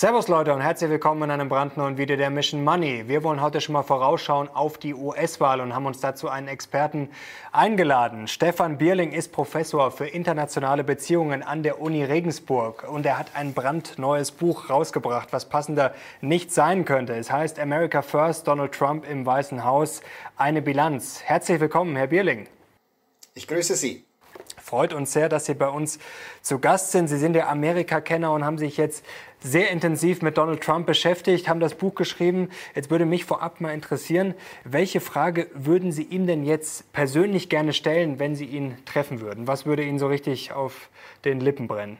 Servus Leute und herzlich willkommen in einem brandneuen Video der Mission Money. Wir wollen heute schon mal vorausschauen auf die US-Wahl und haben uns dazu einen Experten eingeladen. Stefan Bierling ist Professor für internationale Beziehungen an der Uni Regensburg und er hat ein brandneues Buch rausgebracht, was passender nicht sein könnte. Es heißt America First, Donald Trump im Weißen Haus, eine Bilanz. Herzlich willkommen, Herr Bierling. Ich grüße Sie freut uns sehr, dass Sie bei uns zu Gast sind. Sie sind ja Amerika-Kenner und haben sich jetzt sehr intensiv mit Donald Trump beschäftigt, haben das Buch geschrieben. Jetzt würde mich vorab mal interessieren, welche Frage würden Sie ihm denn jetzt persönlich gerne stellen, wenn Sie ihn treffen würden? Was würde Ihnen so richtig auf den Lippen brennen?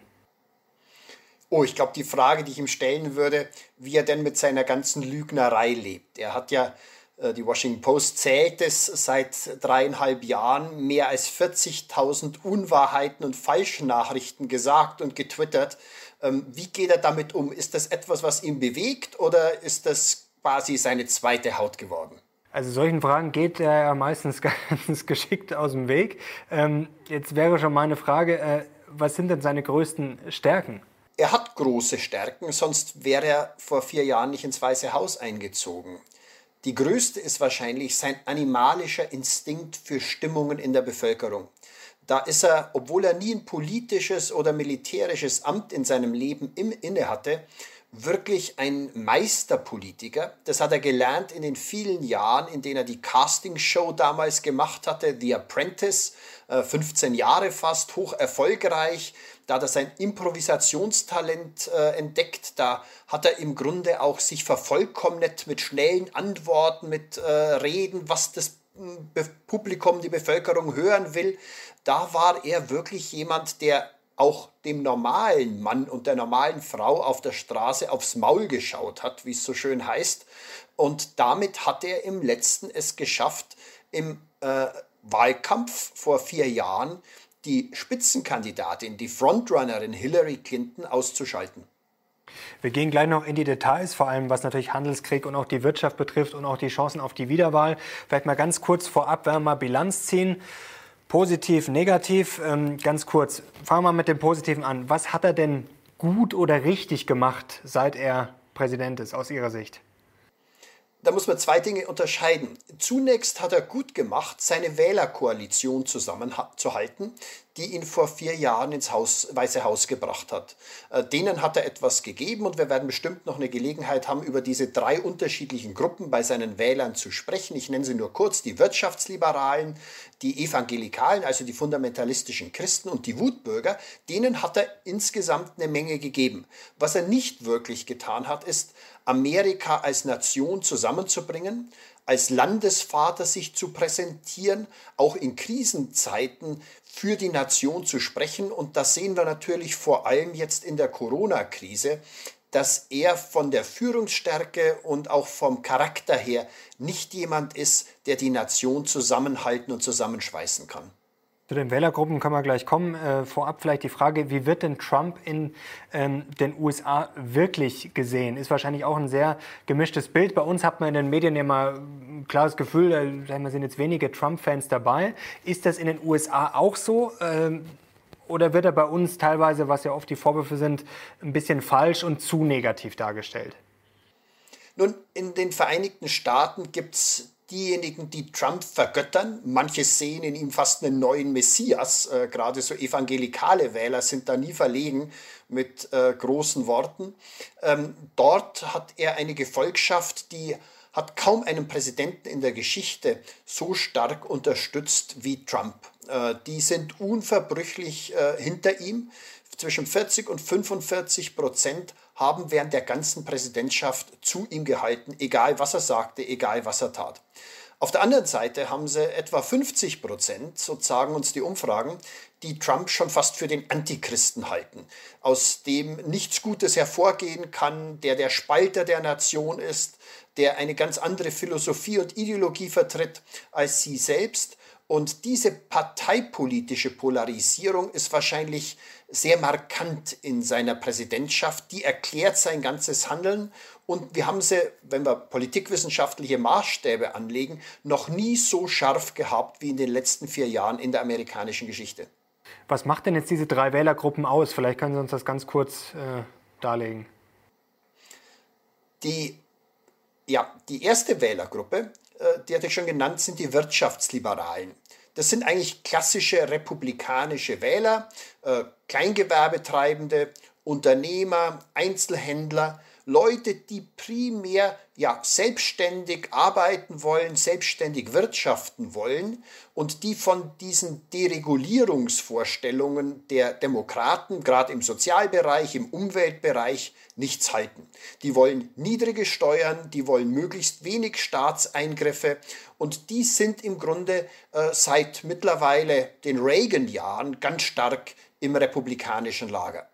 Oh, ich glaube, die Frage, die ich ihm stellen würde, wie er denn mit seiner ganzen Lügnerei lebt. Er hat ja die Washington Post zählt es seit dreieinhalb Jahren mehr als 40.000 Unwahrheiten und Falschnachrichten gesagt und getwittert. Ähm, wie geht er damit um? Ist das etwas, was ihn bewegt oder ist das quasi seine zweite Haut geworden? Also solchen Fragen geht er ja meistens ganz geschickt aus dem Weg. Ähm, jetzt wäre schon meine Frage, äh, was sind denn seine größten Stärken? Er hat große Stärken, sonst wäre er vor vier Jahren nicht ins Weiße Haus eingezogen. Die größte ist wahrscheinlich sein animalischer Instinkt für Stimmungen in der Bevölkerung. Da ist er, obwohl er nie ein politisches oder militärisches Amt in seinem Leben inne hatte, wirklich ein Meisterpolitiker. Das hat er gelernt in den vielen Jahren, in denen er die Castingshow damals gemacht hatte, The Apprentice, 15 äh, Jahre fast, hoch erfolgreich. Da hat er sein Improvisationstalent äh, entdeckt. Da hat er im Grunde auch sich vervollkommnet mit schnellen Antworten, mit äh, Reden, was das hm, Publikum, die Bevölkerung hören will. Da war er wirklich jemand, der auch dem normalen Mann und der normalen Frau auf der Straße aufs Maul geschaut hat, wie es so schön heißt. Und damit hat er im letzten es geschafft, im äh, Wahlkampf vor vier Jahren die Spitzenkandidatin, die Frontrunnerin Hillary Clinton auszuschalten. Wir gehen gleich noch in die Details, vor allem was natürlich Handelskrieg und auch die Wirtschaft betrifft und auch die Chancen auf die Wiederwahl. Vielleicht mal ganz kurz vorab, wenn wir mal Bilanz ziehen. Positiv, negativ. Ähm, ganz kurz, fangen wir mit dem Positiven an. Was hat er denn gut oder richtig gemacht, seit er Präsident ist, aus Ihrer Sicht? Da muss man zwei Dinge unterscheiden. Zunächst hat er gut gemacht, seine Wählerkoalition zusammenzuhalten, die ihn vor vier Jahren ins Haus, Weiße Haus gebracht hat. Äh, denen hat er etwas gegeben und wir werden bestimmt noch eine Gelegenheit haben, über diese drei unterschiedlichen Gruppen bei seinen Wählern zu sprechen. Ich nenne sie nur kurz, die Wirtschaftsliberalen, die Evangelikalen, also die fundamentalistischen Christen und die Wutbürger. Denen hat er insgesamt eine Menge gegeben. Was er nicht wirklich getan hat, ist, Amerika als Nation zusammenzubringen, als Landesvater sich zu präsentieren, auch in Krisenzeiten für die Nation zu sprechen. Und das sehen wir natürlich vor allem jetzt in der Corona-Krise, dass er von der Führungsstärke und auch vom Charakter her nicht jemand ist, der die Nation zusammenhalten und zusammenschweißen kann. Zu den Wählergruppen können wir gleich kommen. Äh, vorab vielleicht die Frage, wie wird denn Trump in ähm, den USA wirklich gesehen? Ist wahrscheinlich auch ein sehr gemischtes Bild. Bei uns hat man in den Medien ja mal ein klares Gefühl, da sind jetzt wenige Trump-Fans dabei. Ist das in den USA auch so? Ähm, oder wird er bei uns teilweise, was ja oft die Vorwürfe sind, ein bisschen falsch und zu negativ dargestellt? Nun, in den Vereinigten Staaten gibt es diejenigen, die Trump vergöttern. Manche sehen in ihm fast einen neuen Messias. Äh, gerade so evangelikale Wähler sind da nie verlegen mit äh, großen Worten. Ähm, dort hat er eine Gefolgschaft, die hat kaum einen Präsidenten in der Geschichte so stark unterstützt wie Trump. Äh, die sind unverbrüchlich äh, hinter ihm. Zwischen 40 und 45 Prozent haben während der ganzen Präsidentschaft zu ihm gehalten, egal was er sagte, egal was er tat. Auf der anderen Seite haben sie etwa 50 Prozent, so sagen uns die Umfragen, die Trump schon fast für den Antichristen halten, aus dem nichts Gutes hervorgehen kann, der der Spalter der Nation ist, der eine ganz andere Philosophie und Ideologie vertritt als sie selbst. Und diese parteipolitische Polarisierung ist wahrscheinlich sehr markant in seiner Präsidentschaft. Die erklärt sein ganzes Handeln. Und wir haben sie, wenn wir politikwissenschaftliche Maßstäbe anlegen, noch nie so scharf gehabt wie in den letzten vier Jahren in der amerikanischen Geschichte. Was macht denn jetzt diese drei Wählergruppen aus? Vielleicht können Sie uns das ganz kurz äh, darlegen. Die, ja, die erste Wählergruppe, äh, die hatte ich schon genannt, sind die Wirtschaftsliberalen. Das sind eigentlich klassische republikanische Wähler, äh, Kleingewerbetreibende, Unternehmer, Einzelhändler, Leute, die primär ja, selbstständig arbeiten wollen, selbstständig wirtschaften wollen und die von diesen Deregulierungsvorstellungen der Demokraten, gerade im Sozialbereich, im Umweltbereich, nichts halten. Die wollen niedrige Steuern, die wollen möglichst wenig Staatseingriffe und die sind im Grunde äh, seit mittlerweile den Reagan-Jahren ganz stark im republikanischen Lager.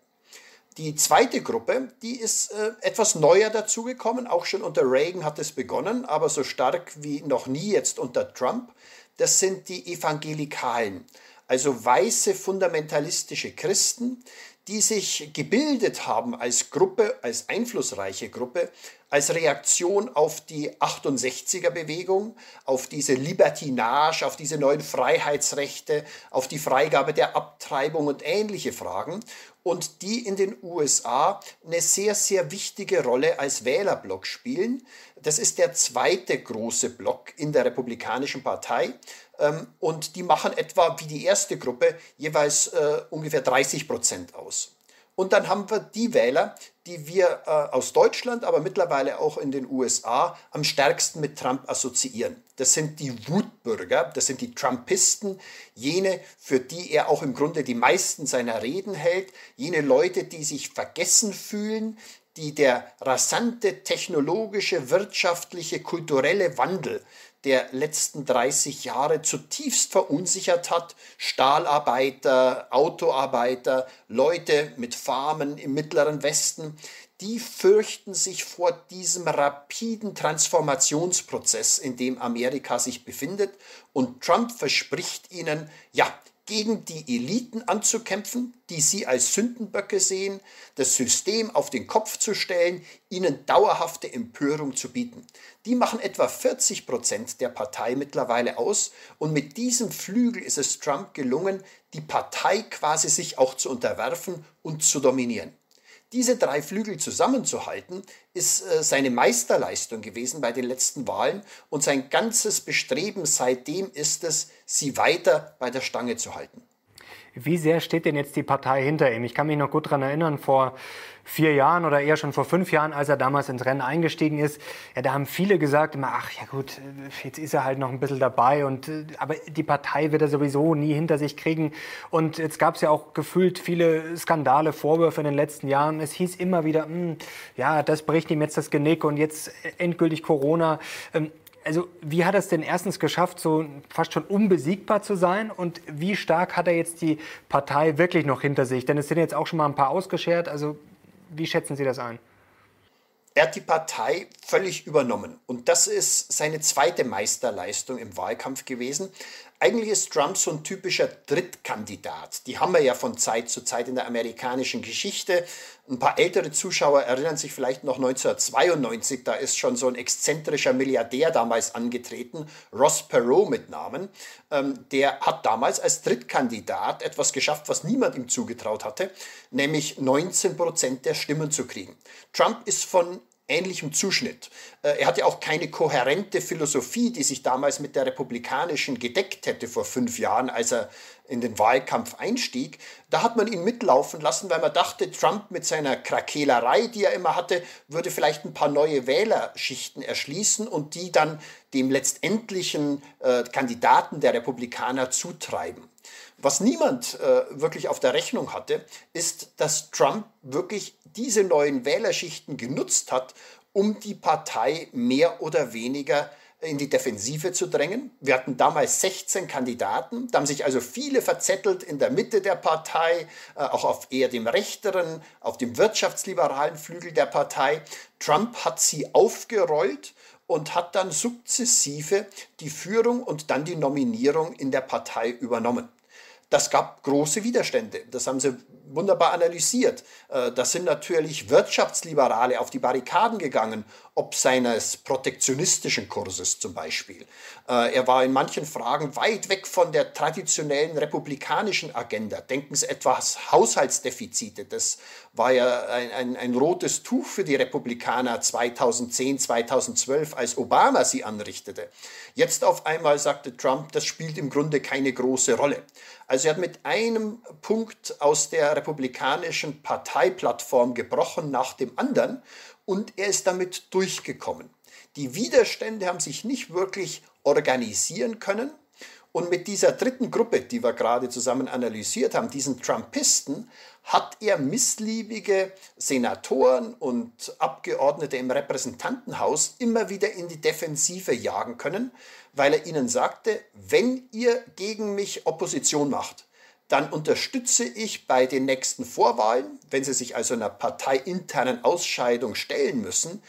Die zweite Gruppe, die ist äh, etwas neuer dazugekommen, auch schon unter Reagan hat es begonnen, aber so stark wie noch nie jetzt unter Trump. Das sind die Evangelikalen, also weiße fundamentalistische Christen, die sich gebildet haben als Gruppe, als einflussreiche Gruppe, als Reaktion auf die 68er Bewegung, auf diese Libertinage, auf diese neuen Freiheitsrechte, auf die Freigabe der Abtreibung und ähnliche Fragen und die in den USA eine sehr, sehr wichtige Rolle als Wählerblock spielen. Das ist der zweite große Block in der Republikanischen Partei. Ähm, und die machen etwa wie die erste Gruppe jeweils äh, ungefähr 30 Prozent aus. Und dann haben wir die Wähler, die wir äh, aus Deutschland, aber mittlerweile auch in den USA am stärksten mit Trump assoziieren. Das sind die Wutbürger, das sind die Trumpisten, jene, für die er auch im Grunde die meisten seiner Reden hält, jene Leute, die sich vergessen fühlen, die der rasante technologische, wirtschaftliche, kulturelle Wandel der letzten 30 Jahre zutiefst verunsichert hat. Stahlarbeiter, Autoarbeiter, Leute mit Farmen im mittleren Westen, die fürchten sich vor diesem rapiden Transformationsprozess, in dem Amerika sich befindet. Und Trump verspricht ihnen, ja, gegen die Eliten anzukämpfen, die sie als Sündenböcke sehen, das System auf den Kopf zu stellen, ihnen dauerhafte Empörung zu bieten. Die machen etwa 40 Prozent der Partei mittlerweile aus und mit diesem Flügel ist es Trump gelungen, die Partei quasi sich auch zu unterwerfen und zu dominieren. Diese drei Flügel zusammenzuhalten, ist äh, seine Meisterleistung gewesen bei den letzten Wahlen und sein ganzes Bestreben seitdem ist es, sie weiter bei der Stange zu halten. Wie sehr steht denn jetzt die Partei hinter ihm? Ich kann mich noch gut daran erinnern, vor vier Jahren oder eher schon vor fünf Jahren, als er damals ins Rennen eingestiegen ist, ja, da haben viele gesagt immer, ach ja gut, jetzt ist er halt noch ein bisschen dabei und aber die Partei wird er sowieso nie hinter sich kriegen. Und jetzt gab es ja auch gefühlt viele Skandale, Vorwürfe in den letzten Jahren. Es hieß immer wieder, mh, hm, ja, das bricht ihm jetzt das Genick und jetzt endgültig Corona. Ähm, also wie hat er es denn erstens geschafft, so fast schon unbesiegbar zu sein? Und wie stark hat er jetzt die Partei wirklich noch hinter sich? Denn es sind jetzt auch schon mal ein paar ausgeschert. Also wie schätzen Sie das ein? Er hat die Partei völlig übernommen. Und das ist seine zweite Meisterleistung im Wahlkampf gewesen. Eigentlich ist Trump so ein typischer Drittkandidat. Die haben wir ja von Zeit zu Zeit in der amerikanischen Geschichte. Ein paar ältere Zuschauer erinnern sich vielleicht noch 1992, da ist schon so ein exzentrischer Milliardär damals angetreten, Ross Perot mit Namen. Ähm, der hat damals als Drittkandidat etwas geschafft, was niemand ihm zugetraut hatte, nämlich 19 Prozent der Stimmen zu kriegen. Trump ist von ähnlichem Zuschnitt. Äh, er hatte auch keine kohärente Philosophie, die sich damals mit der republikanischen gedeckt hätte vor fünf Jahren, als er in den Wahlkampf einstieg. Da hat man ihn mitlaufen lassen, weil man dachte, Trump mit seiner Krakelerei, die er immer hatte, würde vielleicht ein paar neue Wählerschichten erschließen und die dann dem letztendlichen äh, Kandidaten der Republikaner zutreiben. Was niemand äh, wirklich auf der Rechnung hatte, ist, dass Trump wirklich diese neuen Wählerschichten genutzt hat, um die Partei mehr oder weniger in die Defensive zu drängen. Wir hatten damals 16 Kandidaten, da haben sich also viele verzettelt in der Mitte der Partei, äh, auch auf eher dem rechteren, auf dem wirtschaftsliberalen Flügel der Partei. Trump hat sie aufgerollt und hat dann sukzessive die Führung und dann die Nominierung in der Partei übernommen. Das gab große Widerstände. Das haben sie wunderbar analysiert. Äh, da sind natürlich Wirtschaftsliberale auf die Barrikaden gegangen, ob seines protektionistischen Kurses zum Beispiel. Äh, er war in manchen Fragen weit weg von der traditionellen republikanischen Agenda. Denken Sie etwas Haushaltsdefizite. Das war ja ein, ein, ein rotes Tuch für die Republikaner 2010, 2012, als Obama sie anrichtete. Jetzt auf einmal sagte Trump, das spielt im Grunde keine große Rolle. Also er hat mit einem Punkt aus der republikanischen Parteiplattform gebrochen nach dem anderen und er ist damit durchgekommen. Die Widerstände haben sich nicht wirklich organisieren können. Und mit dieser dritten Gruppe, die wir gerade zusammen analysiert haben, diesen Trumpisten, hat er missliebige Senatoren und Abgeordnete im Repräsentantenhaus immer wieder in die Defensive jagen können, weil er ihnen sagte, wenn ihr gegen mich Opposition macht, dann unterstütze ich bei den nächsten Vorwahlen, wenn sie sich also einer parteiinternen Ausscheidung stellen müssen,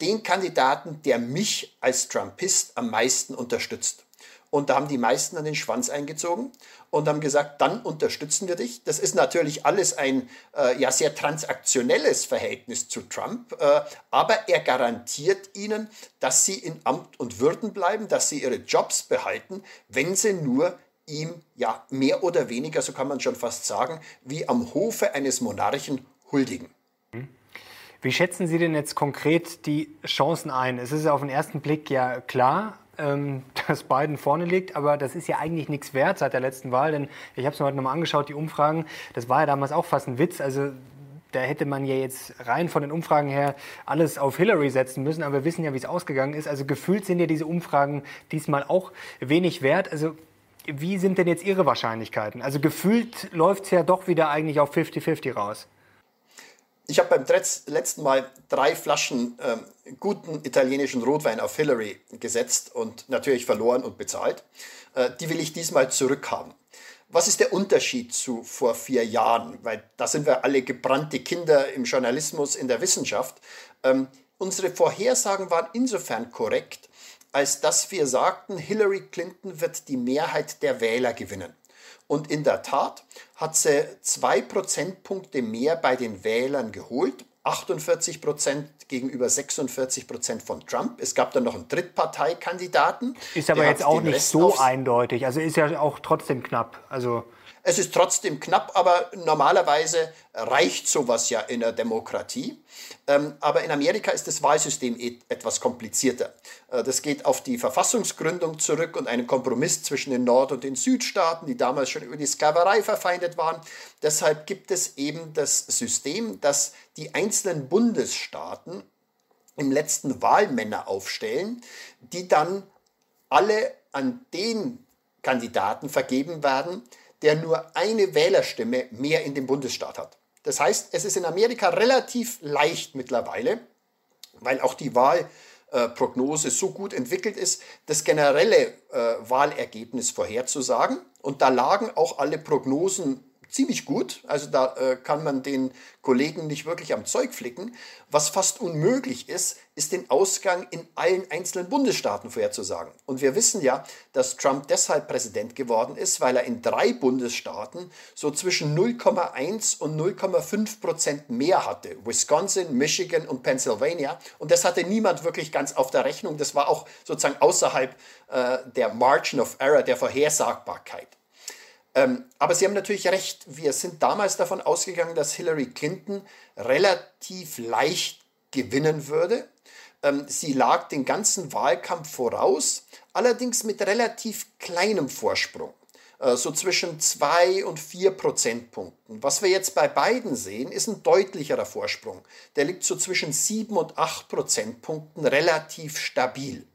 den Kandidaten, der mich als Trumpist am meisten unterstützt. Und da haben die meisten dann den Schwanz eingezogen und haben gesagt, dann unterstützen wir dich. Das ist natürlich alles ein äh, ja, sehr transaktionelles Verhältnis zu Trump, äh, aber er garantiert ihnen, dass sie in Amt und Würden bleiben, dass sie ihre Jobs behalten, wenn sie nur ihm ja mehr oder weniger, so kann man schon fast sagen, wie am Hofe eines Monarchen huldigen. Wie schätzen Sie denn jetzt konkret die Chancen ein? Es ist auf den ersten Blick ja klar, ähm, dass Biden vorne liegt, aber das ist ja eigentlich nichts wert seit der letzten Wahl, denn ich habe es mir heute nochmal angeschaut, die Umfragen, das war ja damals auch fast ein Witz, also da hätte man ja jetzt rein von den Umfragen her alles auf Hillary setzen müssen, aber wir wissen ja, wie es ausgegangen ist. Also gefühlt sind ja diese Umfragen diesmal auch wenig wert. Also wie sind denn jetzt Ihre Wahrscheinlichkeiten? Also gefühlt läuft es ja doch wieder eigentlich auf 50-50 raus. Ich habe beim letzten Mal drei Flaschen ähm, guten italienischen Rotwein auf Hillary gesetzt und natürlich verloren und bezahlt. Äh, die will ich diesmal zurückhaben. Was ist der Unterschied zu vor vier Jahren? Weil da sind wir alle gebrannte Kinder im Journalismus, in der Wissenschaft. Ähm, unsere Vorhersagen waren insofern korrekt, als dass wir sagten, Hillary Clinton wird die Mehrheit der Wähler gewinnen. Und in der Tat hat sie zwei Prozentpunkte mehr bei den Wählern geholt. 48 Prozent gegenüber 46 Prozent von Trump. Es gab dann noch einen Drittparteikandidaten. Ist aber jetzt auch nicht so eindeutig. Also ist ja auch trotzdem knapp. Also es ist trotzdem knapp, aber normalerweise reicht sowas ja in der Demokratie. Ähm, aber in Amerika ist das Wahlsystem etwas komplizierter. Äh, das geht auf die Verfassungsgründung zurück und einen Kompromiss zwischen den Nord- und den Südstaaten, die damals schon über die Sklaverei verfeindet waren. Deshalb gibt es eben das System, dass die einzelnen Bundesstaaten im letzten Wahlmänner aufstellen, die dann alle an den Kandidaten vergeben werden, der nur eine Wählerstimme mehr in dem Bundesstaat hat. Das heißt, es ist in Amerika relativ leicht mittlerweile, weil auch die Wahlprognose so gut entwickelt ist, das generelle äh, Wahlergebnis vorherzusagen. Und da lagen auch alle Prognosen ziemlich gut. Also da äh, kann man den Kollegen nicht wirklich am Zeug flicken. Was fast unmöglich ist, ist den Ausgang in allen einzelnen Bundesstaaten vorherzusagen. Und wir wissen ja, dass Trump deshalb Präsident geworden ist, weil er in drei Bundesstaaten so zwischen 0,1 und 0,5 Prozent mehr hatte. Wisconsin, Michigan und Pennsylvania. Und das hatte niemand wirklich ganz auf der Rechnung. Das war auch sozusagen außerhalb äh, der Margin of Error, der Vorhersagbarkeit. Ähm, aber Sie haben natürlich recht, wir sind damals davon ausgegangen, dass Hillary Clinton relativ leicht gewinnen würde. Ähm, sie lag den ganzen Wahlkampf voraus, allerdings mit relativ kleinem Vorsprung, äh, so zwischen zwei und vier Prozentpunkten. Was wir jetzt bei beiden sehen, ist ein deutlicherer Vorsprung. Der liegt so zwischen sieben und acht Prozentpunkten relativ stabil.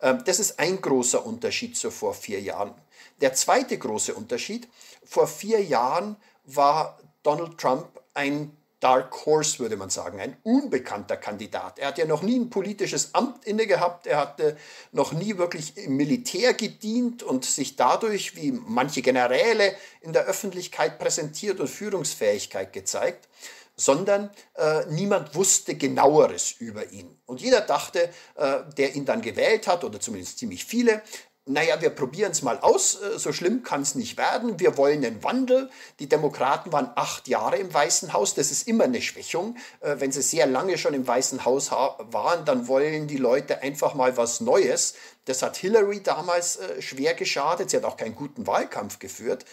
Ähm, das ist ein großer Unterschied zu vor vier Jahren. Der zweite große Unterschied, vor vier Jahren war Donald Trump ein Dark Horse, würde man sagen, ein unbekannter Kandidat. Er hat ja noch nie ein politisches Amt inne gehabt, er hatte noch nie wirklich im Militär gedient und sich dadurch, wie manche Generäle in der Öffentlichkeit präsentiert und Führungsfähigkeit gezeigt, sondern äh, niemand wusste genaueres über ihn. Und jeder dachte, äh, der ihn dann gewählt hat, oder zumindest ziemlich viele, naja, wir probieren es mal aus, äh, so schlimm kann es nicht werden, wir wollen einen Wandel. Die Demokraten waren acht Jahre im Weißen Haus, das ist immer eine Schwächung. Äh, wenn sie sehr lange schon im Weißen Haus waren, dann wollen die Leute einfach mal was Neues. Das hat Hillary damals äh, schwer geschadet, sie hat auch keinen guten Wahlkampf geführt.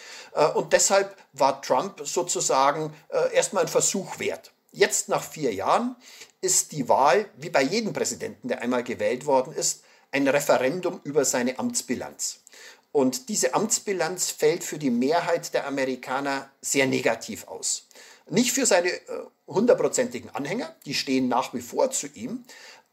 Und deshalb war Trump sozusagen erstmal ein Versuch wert. Jetzt nach vier Jahren ist die Wahl, wie bei jedem Präsidenten, der einmal gewählt worden ist, ein Referendum über seine Amtsbilanz. Und diese Amtsbilanz fällt für die Mehrheit der Amerikaner sehr negativ aus. Nicht für seine äh, hundertprozentigen Anhänger, die stehen nach wie vor zu ihm,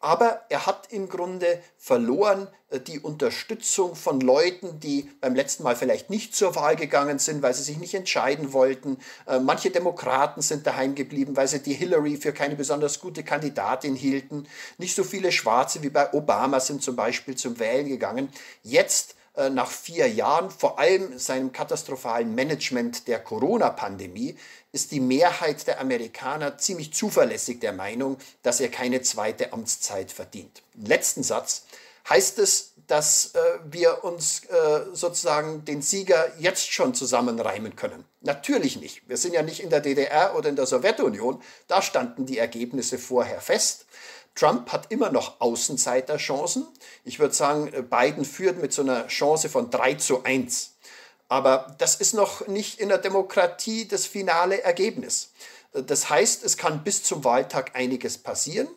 aber er hat im Grunde verloren äh, die Unterstützung von Leuten, die beim letzten Mal vielleicht nicht zur Wahl gegangen sind, weil sie sich nicht entscheiden wollten. Äh, manche Demokraten sind daheim geblieben, weil sie die Hillary für keine besonders gute Kandidatin hielten. Nicht so viele Schwarze wie bei Obama sind zum Beispiel zum Wählen gegangen. Jetzt äh, nach vier Jahren, vor allem seinem katastrophalen Management der Corona-Pandemie, ist die Mehrheit der Amerikaner ziemlich zuverlässig der Meinung, dass er keine zweite Amtszeit verdient. Im letzten Satz heißt es, dass äh, wir uns äh, sozusagen den Sieger jetzt schon zusammenreimen können. Natürlich nicht. Wir sind ja nicht in der DDR oder in der Sowjetunion. Da standen die Ergebnisse vorher fest. Trump hat immer noch Außenseiterchancen. Ich würde sagen, Biden führt mit so einer Chance von 3 zu 1. Aber das ist noch nicht in der Demokratie das finale Ergebnis. Das heißt, es kann bis zum Wahltag einiges passieren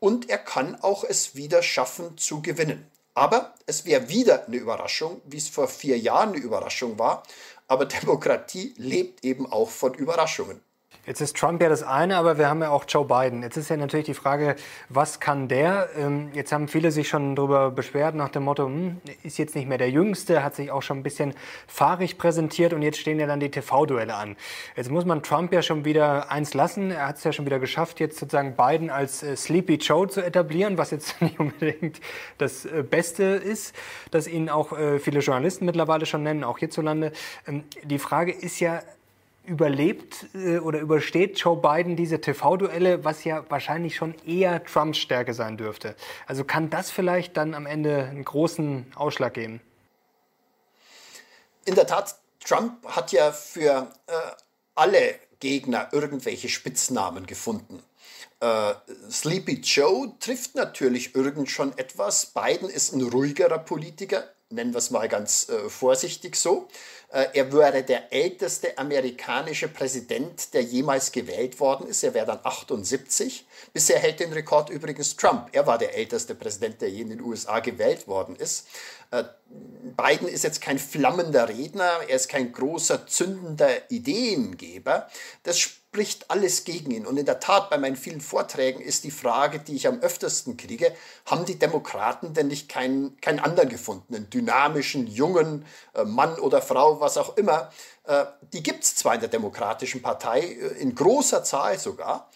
und er kann auch es wieder schaffen zu gewinnen. Aber es wäre wieder eine Überraschung, wie es vor vier Jahren eine Überraschung war. Aber Demokratie lebt eben auch von Überraschungen. Jetzt ist Trump ja das eine, aber wir haben ja auch Joe Biden. Jetzt ist ja natürlich die Frage, was kann der? Ähm, jetzt haben viele sich schon darüber beschwert nach dem Motto, hm, ist jetzt nicht mehr der Jüngste, hat sich auch schon ein bisschen fahrig präsentiert und jetzt stehen ja dann die TV-Duelle an. Jetzt muss man Trump ja schon wieder eins lassen. Er hat es ja schon wieder geschafft, jetzt sozusagen Biden als äh, Sleepy Joe zu etablieren, was jetzt nicht unbedingt das äh, Beste ist, dass ihn auch äh, viele Journalisten mittlerweile schon nennen, auch hierzulande. Ähm, die Frage ist ja, überlebt äh, oder übersteht Joe Biden diese TV-Duelle, was ja wahrscheinlich schon eher Trumps Stärke sein dürfte. Also kann das vielleicht dann am Ende einen großen Ausschlag geben? In der Tat, Trump hat ja für äh, alle Gegner irgendwelche Spitznamen gefunden. Uh, Sleepy Joe trifft natürlich irgend schon etwas. Biden ist ein ruhigerer Politiker, nennen wir es mal ganz äh, vorsichtig so. Äh, er wäre der älteste amerikanische Präsident, der jemals gewählt worden ist. Er wäre dann 78. Bisher hält den Rekord übrigens Trump. Er war der älteste Präsident, der je in den USA gewählt worden ist. Äh, Biden ist jetzt kein flammender Redner, er ist kein großer zündender Ideengeber. Das spricht alles gegen ihn. Und in der Tat, bei meinen vielen Vorträgen ist die Frage, die ich am öftesten kriege, haben die Demokraten denn nicht keinen, keinen anderen gefunden, einen dynamischen, jungen äh, Mann oder Frau, was auch immer. Äh, die gibt es zwar in der Demokratischen Partei, äh, in großer Zahl sogar,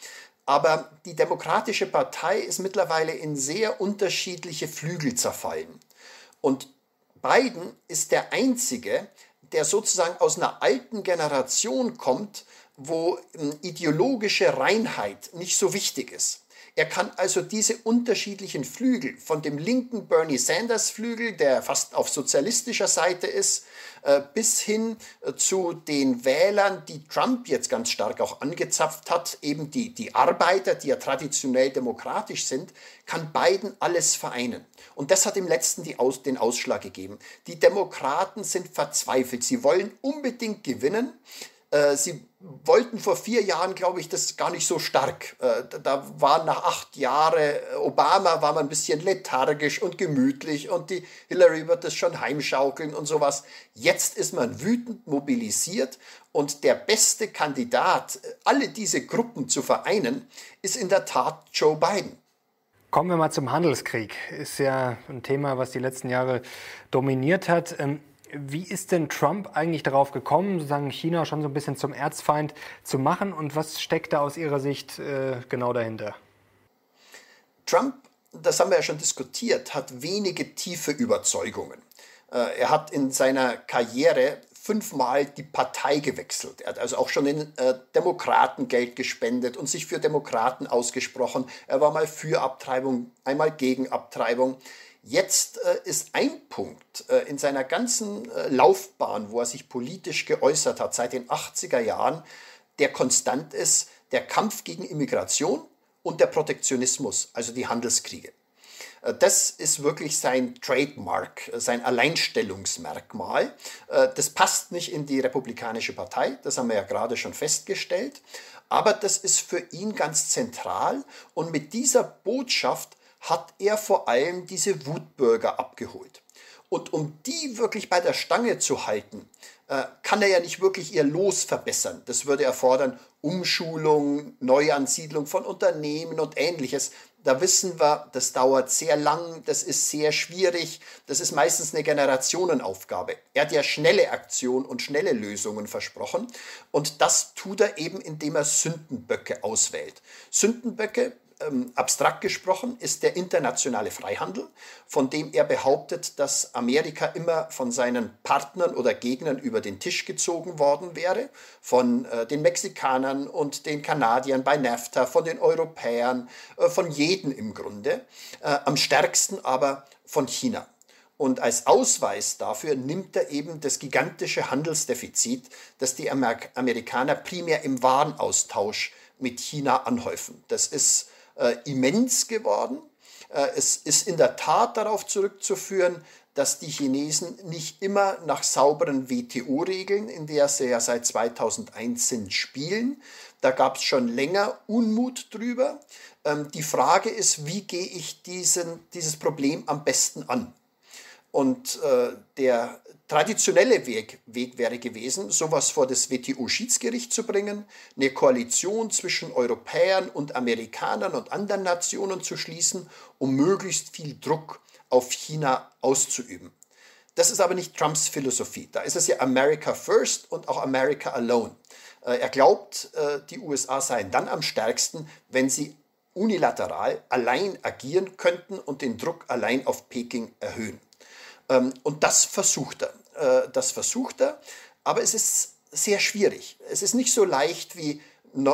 aber die Demokratische Partei ist mittlerweile in sehr unterschiedliche Flügel zerfallen. Und Biden ist der Einzige, der sozusagen aus einer alten Generation kommt, wo ähm, ideologische Reinheit nicht so wichtig ist. Er kann also diese unterschiedlichen Flügel, von dem linken Bernie Sanders Flügel, der fast auf sozialistischer Seite ist, äh, bis hin äh, zu den Wählern, die Trump jetzt ganz stark auch angezapft hat, eben die, die Arbeiter, die ja traditionell demokratisch sind, kann Biden alles vereinen. Und das hat im letzten Aus, den Ausschlag gegeben. Die Demokraten sind verzweifelt. Sie wollen unbedingt gewinnen. Äh, sie wollten vor vier Jahren, glaube ich, das gar nicht so stark. Äh, da waren nach acht Jahren äh, Obama war man ein bisschen lethargisch und gemütlich und die Hillary wird das schon heimschaukeln und sowas. Jetzt ist man wütend mobilisiert und der beste Kandidat, alle diese Gruppen zu vereinen, ist in der Tat Joe Biden. Kommen wir mal zum Handelskrieg. Ist ja ein Thema, was die letzten Jahre dominiert hat. Wie ist denn Trump eigentlich darauf gekommen, sozusagen China schon so ein bisschen zum Erzfeind zu machen und was steckt da aus Ihrer Sicht äh, genau dahinter? Trump, das haben wir ja schon diskutiert, hat wenige tiefe Überzeugungen. Äh, er hat in seiner Karriere fünfmal die Partei gewechselt. Er hat also auch schon den äh, Demokraten Geld gespendet und sich für Demokraten ausgesprochen. Er war mal für Abtreibung, einmal gegen Abtreibung. Jetzt äh, ist ein Punkt äh, in seiner ganzen äh, Laufbahn, wo er sich politisch geäußert hat, seit den 80er Jahren, der konstant ist, der Kampf gegen Immigration und der Protektionismus, also die Handelskriege. Äh, das ist wirklich sein Trademark, sein Alleinstellungsmerkmal. Äh, das passt nicht in die Republikanische Partei, das haben wir ja gerade schon festgestellt, aber das ist für ihn ganz zentral und mit dieser Botschaft hat er vor allem diese Wutbürger abgeholt. Und um die wirklich bei der Stange zu halten, äh, kann er ja nicht wirklich ihr Los verbessern. Das würde erfordern Umschulung, Neuansiedlung von Unternehmen und ähnliches. Da wissen wir, das dauert sehr lang, das ist sehr schwierig, das ist meistens eine Generationenaufgabe. Er hat ja schnelle Aktionen und schnelle Lösungen versprochen und das tut er eben, indem er Sündenböcke auswählt. Sündenböcke ähm, abstrakt gesprochen ist der internationale Freihandel, von dem er behauptet, dass Amerika immer von seinen Partnern oder Gegnern über den Tisch gezogen worden wäre, von äh, den Mexikanern und den Kanadiern bei NAFTA, von den Europäern, äh, von jedem im Grunde, äh, am stärksten aber von China. Und als Ausweis dafür nimmt er eben das gigantische Handelsdefizit, das die Amerikaner primär im Warenaustausch mit China anhäufen. Das ist äh, immens geworden. Äh, es ist in der Tat darauf zurückzuführen, dass die Chinesen nicht immer nach sauberen WTO-Regeln, in der sie ja seit 2001 sind, spielen. Da gab es schon länger Unmut drüber. Ähm, die Frage ist, wie gehe ich diesen, dieses Problem am besten an? Und äh, der traditionelle Weg, Weg wäre gewesen, sowas vor das WTO-Schiedsgericht zu bringen, eine Koalition zwischen Europäern und Amerikanern und anderen Nationen zu schließen, um möglichst viel Druck auf China auszuüben. Das ist aber nicht Trumps Philosophie. Da ist es ja America First und auch America Alone. Äh, er glaubt, äh, die USA seien dann am stärksten, wenn sie unilateral allein agieren könnten und den Druck allein auf Peking erhöhen. Ähm, und das versucht er. Äh, das versucht er, aber es ist sehr schwierig. Es ist nicht so leicht wie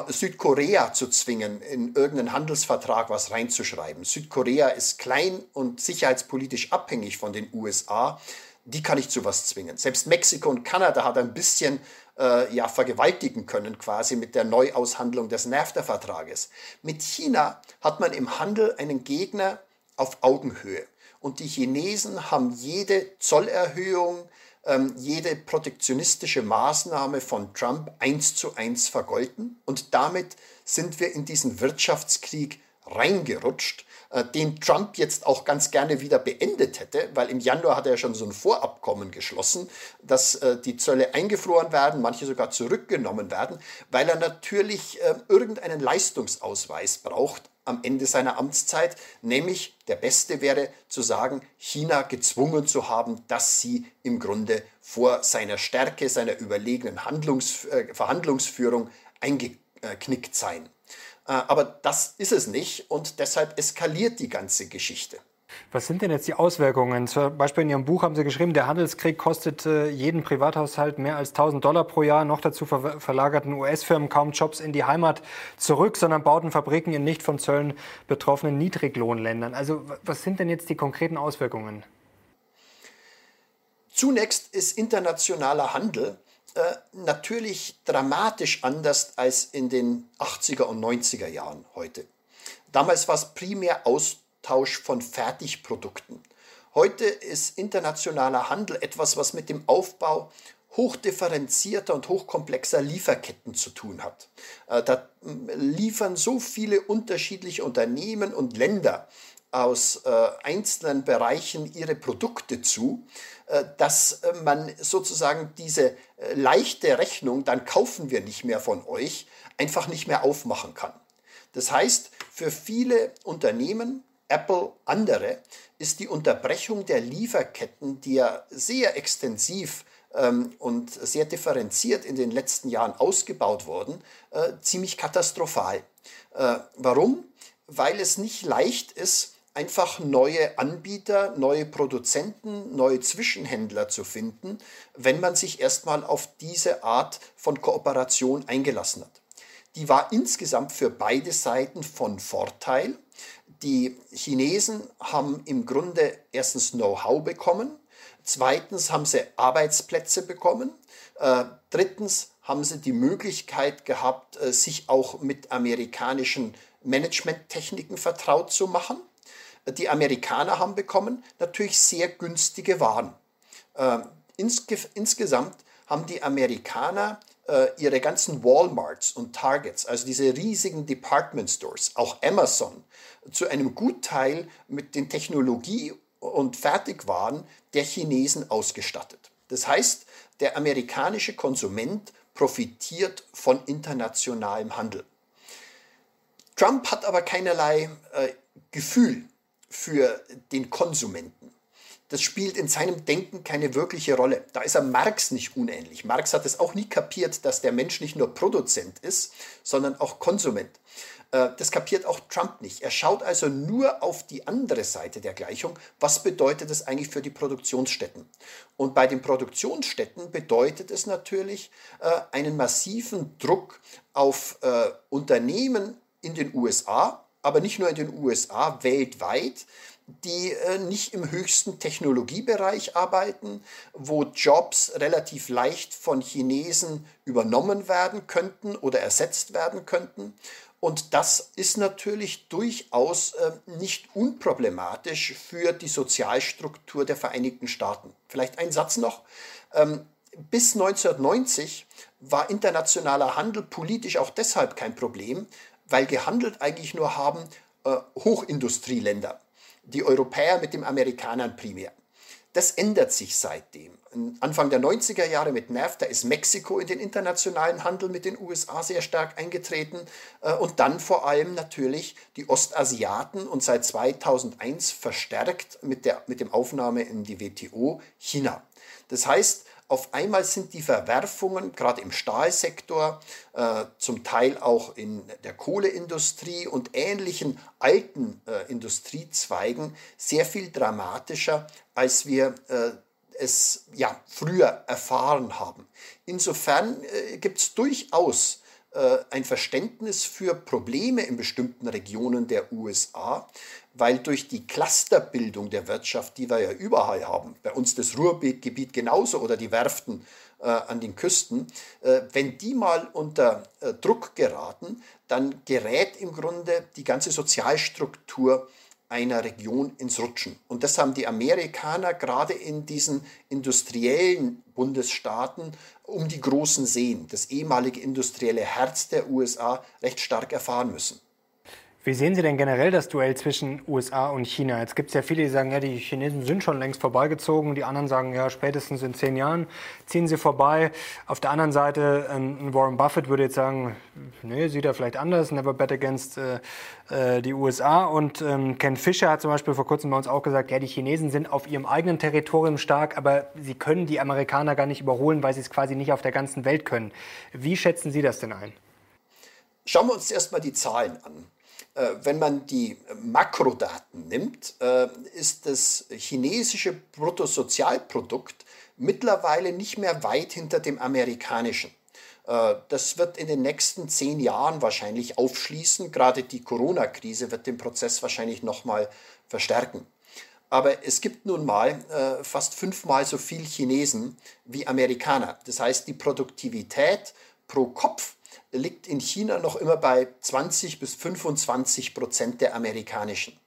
Südkorea zu zwingen, in irgendeinen Handelsvertrag was reinzuschreiben. Südkorea ist klein und sicherheitspolitisch abhängig von den USA. Die kann ich zu was zwingen. Selbst Mexiko und Kanada hat ein bisschen äh, ja, vergewaltigen können, quasi mit der Neuaushandlung des NAFTA-Vertrages. Mit China hat man im Handel einen Gegner auf Augenhöhe. Und die Chinesen haben jede Zollerhöhung, ähm, jede protektionistische Maßnahme von Trump eins zu eins vergolten. Und damit sind wir in diesen Wirtschaftskrieg reingerutscht, äh, den Trump jetzt auch ganz gerne wieder beendet hätte, weil im Januar hat er schon so ein Vorabkommen geschlossen, dass äh, die Zölle eingefroren werden, manche sogar zurückgenommen werden, weil er natürlich äh, irgendeinen Leistungsausweis braucht am Ende seiner Amtszeit, nämlich der beste wäre zu sagen, China gezwungen zu haben, dass sie im Grunde vor seiner Stärke, seiner überlegenen Handlungs, äh, Verhandlungsführung eingeknickt seien. Äh, aber das ist es nicht und deshalb eskaliert die ganze Geschichte. Was sind denn jetzt die Auswirkungen? Zum Beispiel in Ihrem Buch haben Sie geschrieben, der Handelskrieg kostet jeden Privathaushalt mehr als 1000 Dollar pro Jahr. Noch dazu verlagerten US-Firmen kaum Jobs in die Heimat zurück, sondern bauten Fabriken in nicht von Zöllen betroffenen Niedriglohnländern. Also was sind denn jetzt die konkreten Auswirkungen? Zunächst ist internationaler Handel äh, natürlich dramatisch anders als in den 80er und 90er Jahren heute. Damals war es primär aus Austausch von Fertigprodukten. Heute ist internationaler Handel etwas, was mit dem Aufbau hochdifferenzierter und hochkomplexer Lieferketten zu tun hat. Äh, da liefern so viele unterschiedliche Unternehmen und Länder aus äh, einzelnen Bereichen ihre Produkte zu, äh, dass man sozusagen diese leichte Rechnung, dann kaufen wir nicht mehr von euch, einfach nicht mehr aufmachen kann. Das heißt, für viele Unternehmen Apple andere, ist die Unterbrechung der Lieferketten, die ja sehr extensiv ähm, und sehr differenziert in den letzten Jahren ausgebaut wurden, äh, ziemlich katastrophal. Äh, warum? Weil es nicht leicht ist, einfach neue Anbieter, neue Produzenten, neue Zwischenhändler zu finden, wenn man sich erstmal auf diese Art von Kooperation eingelassen hat. Die war insgesamt für beide Seiten von Vorteil Die Chinesen haben im Grunde erstens Know-how bekommen, zweitens haben sie Arbeitsplätze bekommen, äh, drittens haben sie die Möglichkeit gehabt, äh, sich auch mit amerikanischen Managementtechniken vertraut zu machen. Die Amerikaner haben bekommen natürlich sehr günstige Waren. Äh, insgesamt haben die Amerikaner ihre ganzen Walmarts und Targets, also diese riesigen Department Stores, auch Amazon, zu einem Gutteil mit den Technologie- und Fertigwaren der Chinesen ausgestattet. Das heißt, der amerikanische Konsument profitiert von internationalem Handel. Trump hat aber keinerlei äh, Gefühl für den Konsumenten. Das spielt in seinem Denken keine wirkliche Rolle. Da ist er Marx nicht unähnlich. Marx hat es auch nie kapiert, dass der Mensch nicht nur Produzent ist, sondern auch Konsument. Äh, das kapiert auch Trump nicht. Er schaut also nur auf die andere Seite der Gleichung. Was bedeutet das eigentlich für die Produktionsstätten? Und bei den Produktionsstätten bedeutet es natürlich äh, einen massiven Druck auf äh, Unternehmen in den USA, aber nicht nur in den USA, weltweit, die äh, nicht im höchsten Technologiebereich arbeiten, wo Jobs relativ leicht von Chinesen übernommen werden könnten oder ersetzt werden könnten und das ist natürlich durchaus äh, nicht unproblematisch für die Sozialstruktur der Vereinigten Staaten. Vielleicht ein Satz noch. Ähm, bis 1990 war internationaler Handel politisch auch deshalb kein Problem, weil gehandelt eigentlich nur haben äh, Hochindustrieländer, die Europäer mit den Amerikanern primär. Das ändert sich seitdem. Anfang der 90er Jahre mit NAFTA ist Mexiko in den internationalen Handel mit den USA sehr stark eingetreten äh, und dann vor allem natürlich die Ostasiaten und seit 2001 verstärkt mit der mit dem Aufnahme in die WTO China. Das heißt, auf einmal sind die Verwerfungen, gerade im Stahlsektor, äh, zum Teil auch in der Kohleindustrie und ähnlichen alten äh, Industriezweigen sehr viel dramatischer, als wir äh, es ja, früher erfahren haben. Insofern äh, gibt es durchaus ein Verständnis für Probleme in bestimmten Regionen der USA, weil durch die Clusterbildung der Wirtschaft, die wir ja überall haben, bei uns das Ruhrgebiet genauso oder die Werften äh, an den Küsten, äh, wenn die mal unter äh, Druck geraten, dann gerät im Grunde die ganze Sozialstruktur einer Region ins Rutschen. Und das haben die Amerikaner gerade in diesen industriellen Bundesstaaten um die großen Seen, das ehemalige industrielle Herz der USA, recht stark erfahren müssen. Wie sehen Sie denn generell das Duell zwischen USA und China? Jetzt gibt es ja viele, die sagen, ja, die Chinesen sind schon längst vorbeigezogen. Die anderen sagen, ja, spätestens in zehn Jahren ziehen sie vorbei. Auf der anderen Seite, ähm, Warren Buffett würde jetzt sagen, nee, sieht er vielleicht anders, never bet against äh, äh, die USA. Und ähm, Ken Fischer hat zum Beispiel vor kurzem bei uns auch gesagt, ja, die Chinesen sind auf ihrem eigenen Territorium stark, aber sie können die Amerikaner gar nicht überholen, weil sie es quasi nicht auf der ganzen Welt können. Wie schätzen Sie das denn ein? Schauen wir uns erstmal die Zahlen an. Äh, wenn man die Makrodaten nimmt, äh, ist das chinesische Bruttosozialprodukt mittlerweile nicht mehr weit hinter dem amerikanischen. Äh, das wird in den nächsten zehn Jahren wahrscheinlich aufschließen. Gerade die Corona-Krise wird den Prozess wahrscheinlich nochmal verstärken. Aber es gibt nun mal fast fünfmal so viel Chinesen wie Amerikaner. Das heißt, die Produktivität pro Kopf liegt in China noch immer bei 20 bis 25 Prozent der amerikanischen.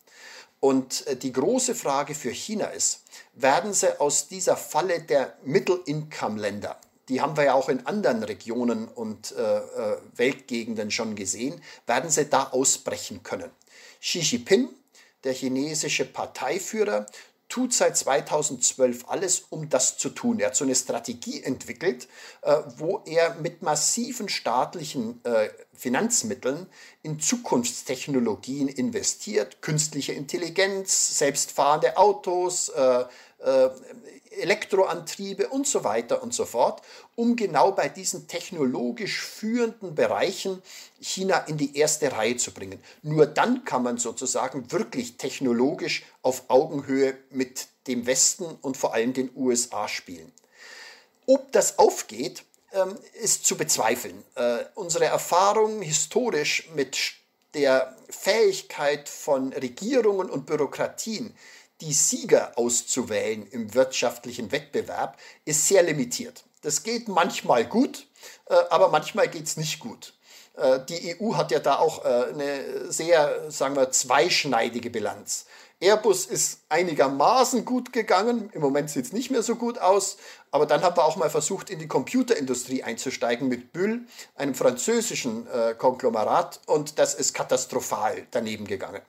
Und äh, die große Frage für China ist, werden sie aus dieser Falle der Middle-Income-Länder, die haben wir ja auch in anderen Regionen und äh, äh, Weltgegenden schon gesehen, werden sie da ausbrechen können. Xi Jinping, der chinesische Parteiführer, tut seit 2012 alles, um das zu tun. Er hat so eine Strategie entwickelt, äh, wo er mit massiven staatlichen äh, Finanzmitteln in Zukunftstechnologien investiert, künstliche Intelligenz, selbstfahrende Autos, äh, Elektroantriebe und so weiter und so fort, um genau bei diesen technologisch führenden Bereichen China in die erste Reihe zu bringen. Nur dann kann man sozusagen wirklich technologisch auf Augenhöhe mit dem Westen und vor allem den USA spielen. Ob das aufgeht, ähm, ist zu bezweifeln. Äh, unsere Erfahrung historisch mit der Fähigkeit von Regierungen und Bürokratien, die Sieger auszuwählen im wirtschaftlichen Wettbewerb, ist sehr limitiert. Das geht manchmal gut, äh, aber manchmal geht es nicht gut. Äh, die EU hat ja da auch äh, eine sehr, sagen wir, zweischneidige Bilanz. Airbus ist einigermaßen gut gegangen. Im Moment sieht es nicht mehr so gut aus. Aber dann haben wir auch mal versucht, in die Computerindustrie einzusteigen mit Bull, einem französischen Konglomerat. Und das ist katastrophal daneben gegangen.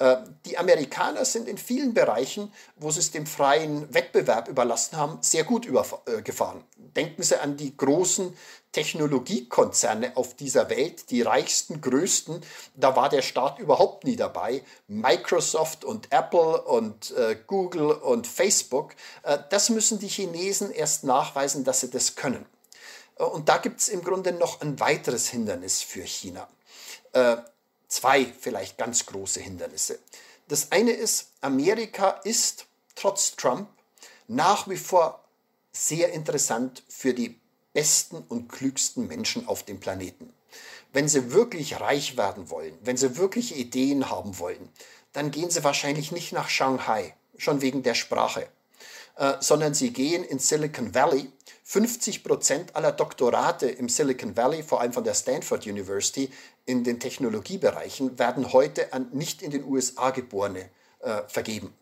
Äh, die Amerikaner sind in vielen Bereichen, wo sie es dem freien Wettbewerb überlassen haben, sehr gut gefahren. Denken Sie an die großen Technologiekonzerne auf dieser Welt, die reichsten, größten, da war der Staat überhaupt nie dabei. Microsoft und Apple und äh, Google und Facebook, äh, das müssen die Chinesen erst nachweisen, dass sie das können. Äh, und da gibt es im Grunde noch ein weiteres Hindernis für China. Zwei vielleicht ganz große Hindernisse. Das eine ist, Amerika ist trotz Trump nach wie vor sehr interessant für die besten und klügsten Menschen auf dem Planeten. Wenn sie wirklich reich werden wollen, wenn sie wirklich Ideen haben wollen, dann gehen sie wahrscheinlich nicht nach Shanghai, schon wegen der Sprache, äh, sondern sie gehen in Silicon Valley. 50 Prozent aller Doktorate im Silicon Valley, vor allem von der Stanford University, in den Technologiebereichen, werden heute an nicht in den USA geborene äh, vergeben.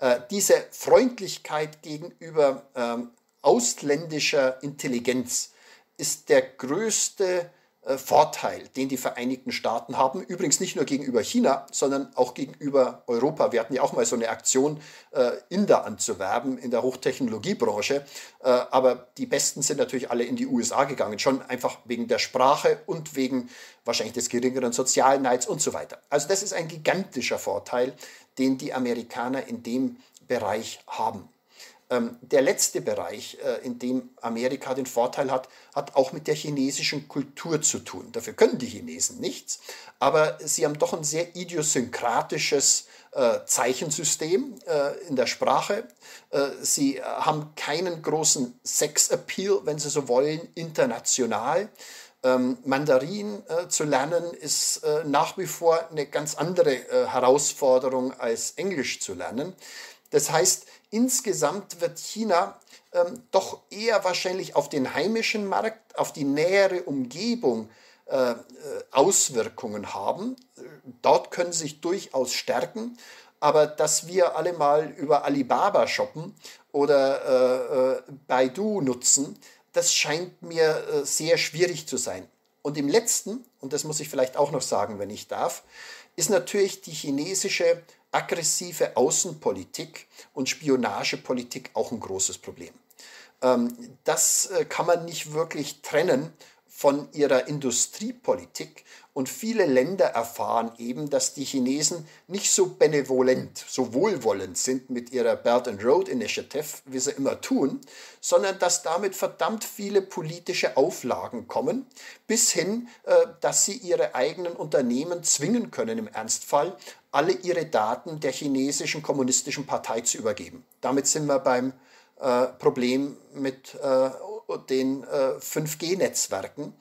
Äh, diese Freundlichkeit gegenüber ähm, ausländischer Intelligenz ist der größte Vorteil, den die Vereinigten Staaten haben. Übrigens nicht nur gegenüber China, sondern auch gegenüber Europa. Wir hatten ja auch mal so eine Aktion, äh, Inder anzuwerben in der Hochtechnologiebranche. Äh, aber die Besten sind natürlich alle in die USA gegangen, schon einfach wegen der Sprache und wegen wahrscheinlich des geringeren Sozialneids und so weiter. Also das ist ein gigantischer Vorteil, den die Amerikaner in dem Bereich haben. Ähm, der letzte Bereich, äh, in dem Amerika den Vorteil hat, hat auch mit der chinesischen Kultur zu tun. Dafür können die Chinesen nichts, aber sie haben doch ein sehr idiosynkratisches äh, Zeichensystem äh, in der Sprache. sie haben keinen großen Sex-Appeal, wenn sie so wollen, international. Ähm, Mandarin äh, zu lernen ist äh, nach wie vor eine ganz andere äh, Herausforderung als Englisch zu lernen. Das heißt, insgesamt wird China ähm, doch eher wahrscheinlich auf den heimischen Markt, auf die nähere Umgebung äh, äh Auswirkungen haben. Dort können sich durchaus stärken. Aber dass wir alle mal über Alibaba shoppen oder äh, äh Baidu nutzen, das scheint mir äh, sehr schwierig zu sein. Und im letzten, und das muss ich vielleicht auch noch sagen, wenn ich darf, ist natürlich die chinesische aggressive Außenpolitik und Spionagepolitik auch ein großes Problem. Ähm, das äh, kann man nicht wirklich trennen von ihrer Industriepolitik. Und viele Länder erfahren eben, dass die Chinesen nicht so benevolent, so wohlwollend sind mit ihrer Belt and Road Initiative, wie sie immer tun, sondern dass damit verdammt viele politische Auflagen kommen, bis hin, äh, dass sie ihre eigenen Unternehmen zwingen können, im Ernstfall alle ihre Daten der chinesischen kommunistischen Partei zu übergeben. Damit sind wir beim äh, Problem mit äh, den äh, 5G-Netzwerken,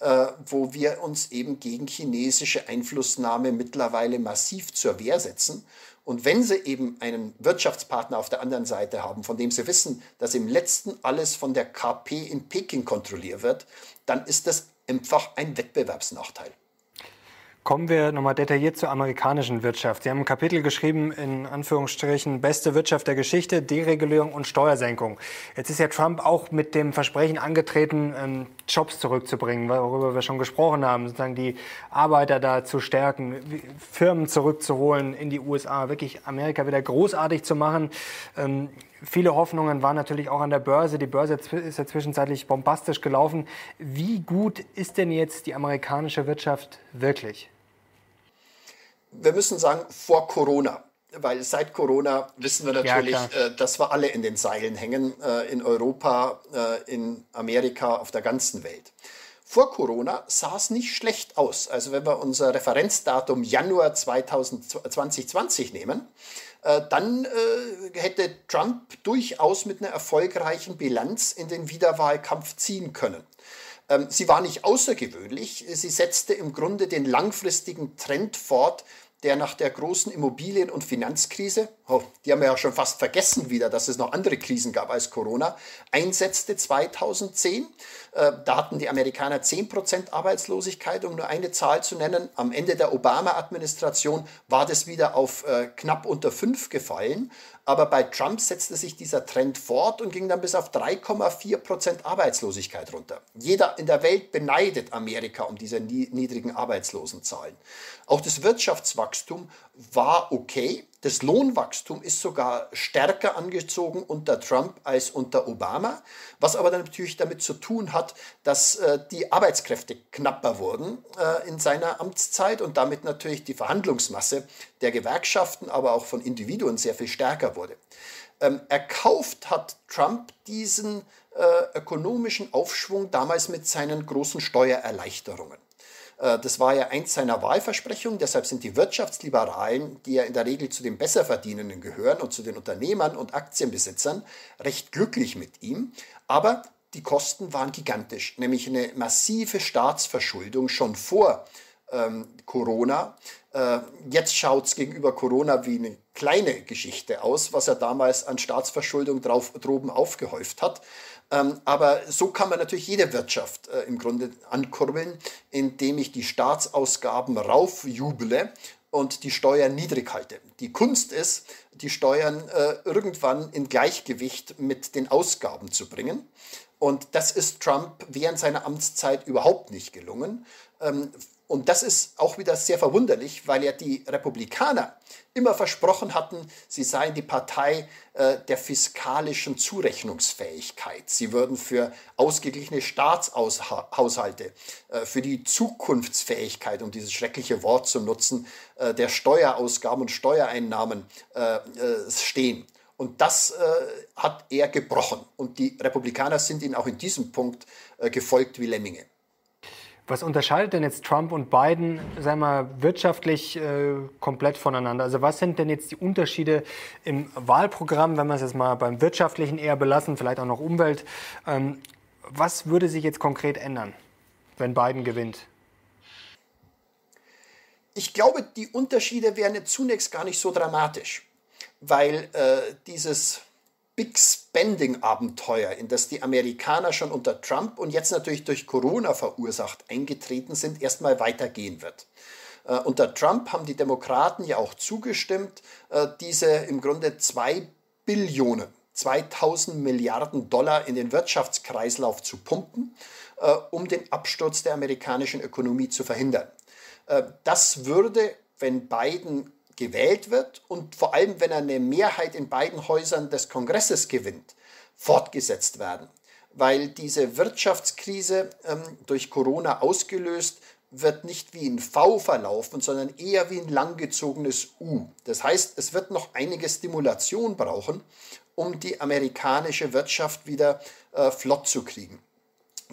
äh, wo wir uns eben gegen chinesische Einflussnahme mittlerweile massiv zur Wehr setzen. Und wenn sie eben einen Wirtschaftspartner auf der anderen Seite haben, von dem sie wissen, dass im letzten alles von der KP in Peking kontrolliert wird, dann ist das einfach ein Wettbewerbsnachteil. Kommen wir nochmal detailliert zur amerikanischen Wirtschaft. Sie haben ein Kapitel geschrieben, in Anführungsstrichen, beste Wirtschaft der Geschichte, Deregulierung und Steuersenkung. Jetzt ist ja Trump auch mit dem Versprechen angetreten, ähm, Jobs zurückzubringen, worüber wir schon gesprochen haben, sozusagen die Arbeiter da zu stärken, Firmen zurückzuholen in die USA, wirklich Amerika wieder großartig zu machen. Ähm, viele Hoffnungen waren natürlich auch an der Börse. Die Börse ist ja zwischenzeitlich bombastisch gelaufen. Wie gut ist denn jetzt die amerikanische Wirtschaft wirklich? Wir müssen sagen, vor Corona. Weil seit Corona wissen wir natürlich, ja, äh, dass wir alle in den Seilen hängen, äh, in Europa, äh, in Amerika, auf der ganzen Welt. Vor Corona sah es nicht schlecht aus. Also wenn wir unser Referenzdatum Januar 2020 nehmen, äh, dann äh, hätte Trump durchaus mit einer erfolgreichen Bilanz in den Wiederwahlkampf ziehen können. Ähm, sie war nicht außergewöhnlich. Sie setzte im Grunde den langfristigen Trend fort, der nach der großen Immobilien- und Finanzkrise, die haben wir ja schon fast vergessen wieder, dass es noch andere Krisen gab als Corona, einsetzte 2010. Äh, da hatten die Amerikaner 10% Arbeitslosigkeit, um nur eine Zahl zu nennen. Am Ende der Obama-Administration war das wieder auf äh, knapp unter 5 gefallen. Aber bei Trump setzte sich dieser Trend fort und ging dann bis auf 3,4 Prozent Arbeitslosigkeit runter. Jeder in der Welt beneidet Amerika um diese niedrigen Arbeitslosenzahlen. Auch das Wirtschaftswachstum war okay. Das Lohnwachstum ist sogar stärker angezogen unter Trump als unter Obama, was aber dann natürlich damit zu tun hat, dass äh, die Arbeitskräfte knapper wurden äh, in seiner Amtszeit und damit natürlich die Verhandlungsmasse der Gewerkschaften, aber auch von Individuen sehr viel stärker wurde. Ähm, erkauft hat Trump diesen äh, ökonomischen Aufschwung damals mit seinen großen Steuererleichterungen. Äh, das war ja eins seiner Wahlversprechungen. Deshalb sind die Wirtschaftsliberalen, die ja in der Regel zu den Besserverdienenden gehören und zu den Unternehmern und Aktienbesitzern, recht glücklich mit ihm. Aber die Kosten waren gigantisch, nämlich eine massive Staatsverschuldung schon vor ähm, Corona. Äh, jetzt schaut es gegenüber Corona wie eine kleine Geschichte aus, was er damals an Staatsverschuldung drauf, droben aufgehäuft hat. Ähm, aber so kann man natürlich jede Wirtschaft äh, im Grunde ankurbeln, indem ich die Staatsausgaben raufjuble und die Steuern niedrig halte. Die Kunst ist, die Steuern äh, irgendwann in Gleichgewicht mit den Ausgaben zu bringen. Und das ist Trump während seiner Amtszeit überhaupt nicht gelungen. Und das ist auch wieder sehr verwunderlich, weil ja die Republikaner immer versprochen hatten, sie seien die Partei äh, der fiskalischen Zurechnungsfähigkeit. Sie würden für ausgeglichene Staatshaushalte, äh, für die Zukunftsfähigkeit, um dieses schreckliche Wort zu nutzen, äh, der Steuerausgaben und Steuereinnahmen äh, äh, stehen. Und das äh, hat er gebrochen. Und die Republikaner sind ihnen auch in diesem Punkt gefolgt wie Lemminge. Was unterscheidet denn jetzt Trump und Biden, sagen wir, wirtschaftlich äh, komplett voneinander? Also was sind denn jetzt die Unterschiede im Wahlprogramm, wenn wir es jetzt mal beim wirtschaftlichen eher belassen, vielleicht auch noch Umwelt? Ähm, was würde sich jetzt konkret ändern, wenn Biden gewinnt? Ich glaube, die Unterschiede wären zunächst gar nicht so dramatisch, weil äh, dieses Big Spending-Abenteuer, in das die Amerikaner schon unter Trump und jetzt natürlich durch Corona verursacht eingetreten sind, erstmal weitergehen wird. Äh, unter Trump haben die Demokraten ja auch zugestimmt, äh, diese im Grunde zwei Billionen, 2000 Milliarden Dollar in den Wirtschaftskreislauf zu pumpen, äh, um den Absturz der amerikanischen Ökonomie zu verhindern. Äh, das würde, wenn Biden gewählt wird und vor allem, wenn er eine Mehrheit in beiden Häusern des Kongresses gewinnt, fortgesetzt werden. Weil diese Wirtschaftskrise ähm, durch Corona ausgelöst wird nicht wie ein V verlaufen, sondern eher wie ein langgezogenes U. Das heißt, es wird noch einige Stimulation brauchen, um die amerikanische Wirtschaft wieder äh, flott zu kriegen.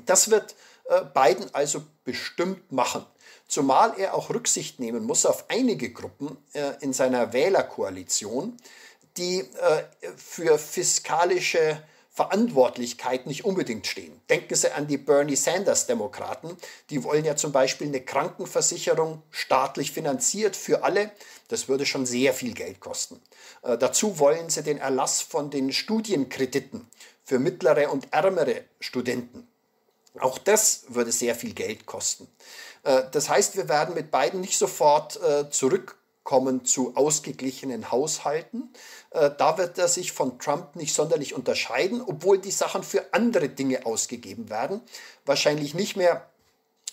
Das wird äh, Biden also bestimmt machen zumal er auch Rücksicht nehmen muss auf einige Gruppen äh, in seiner Wählerkoalition, die äh, für fiskalische Verantwortlichkeit nicht unbedingt stehen. Denken Sie an die Bernie Sanders Demokraten. Die wollen ja zum Beispiel eine Krankenversicherung staatlich finanziert für alle. Das würde schon sehr viel Geld kosten. Äh, dazu wollen sie den Erlass von den Studienkrediten für mittlere und ärmere Studenten. Auch das würde sehr viel Geld kosten. Äh, das heißt, wir werden mit beiden nicht sofort äh, zurückkommen zu ausgeglichenen Haushalten. Äh, da wird er sich von Trump nicht sonderlich unterscheiden, obwohl die Sachen für andere Dinge ausgegeben werden. Wahrscheinlich nicht mehr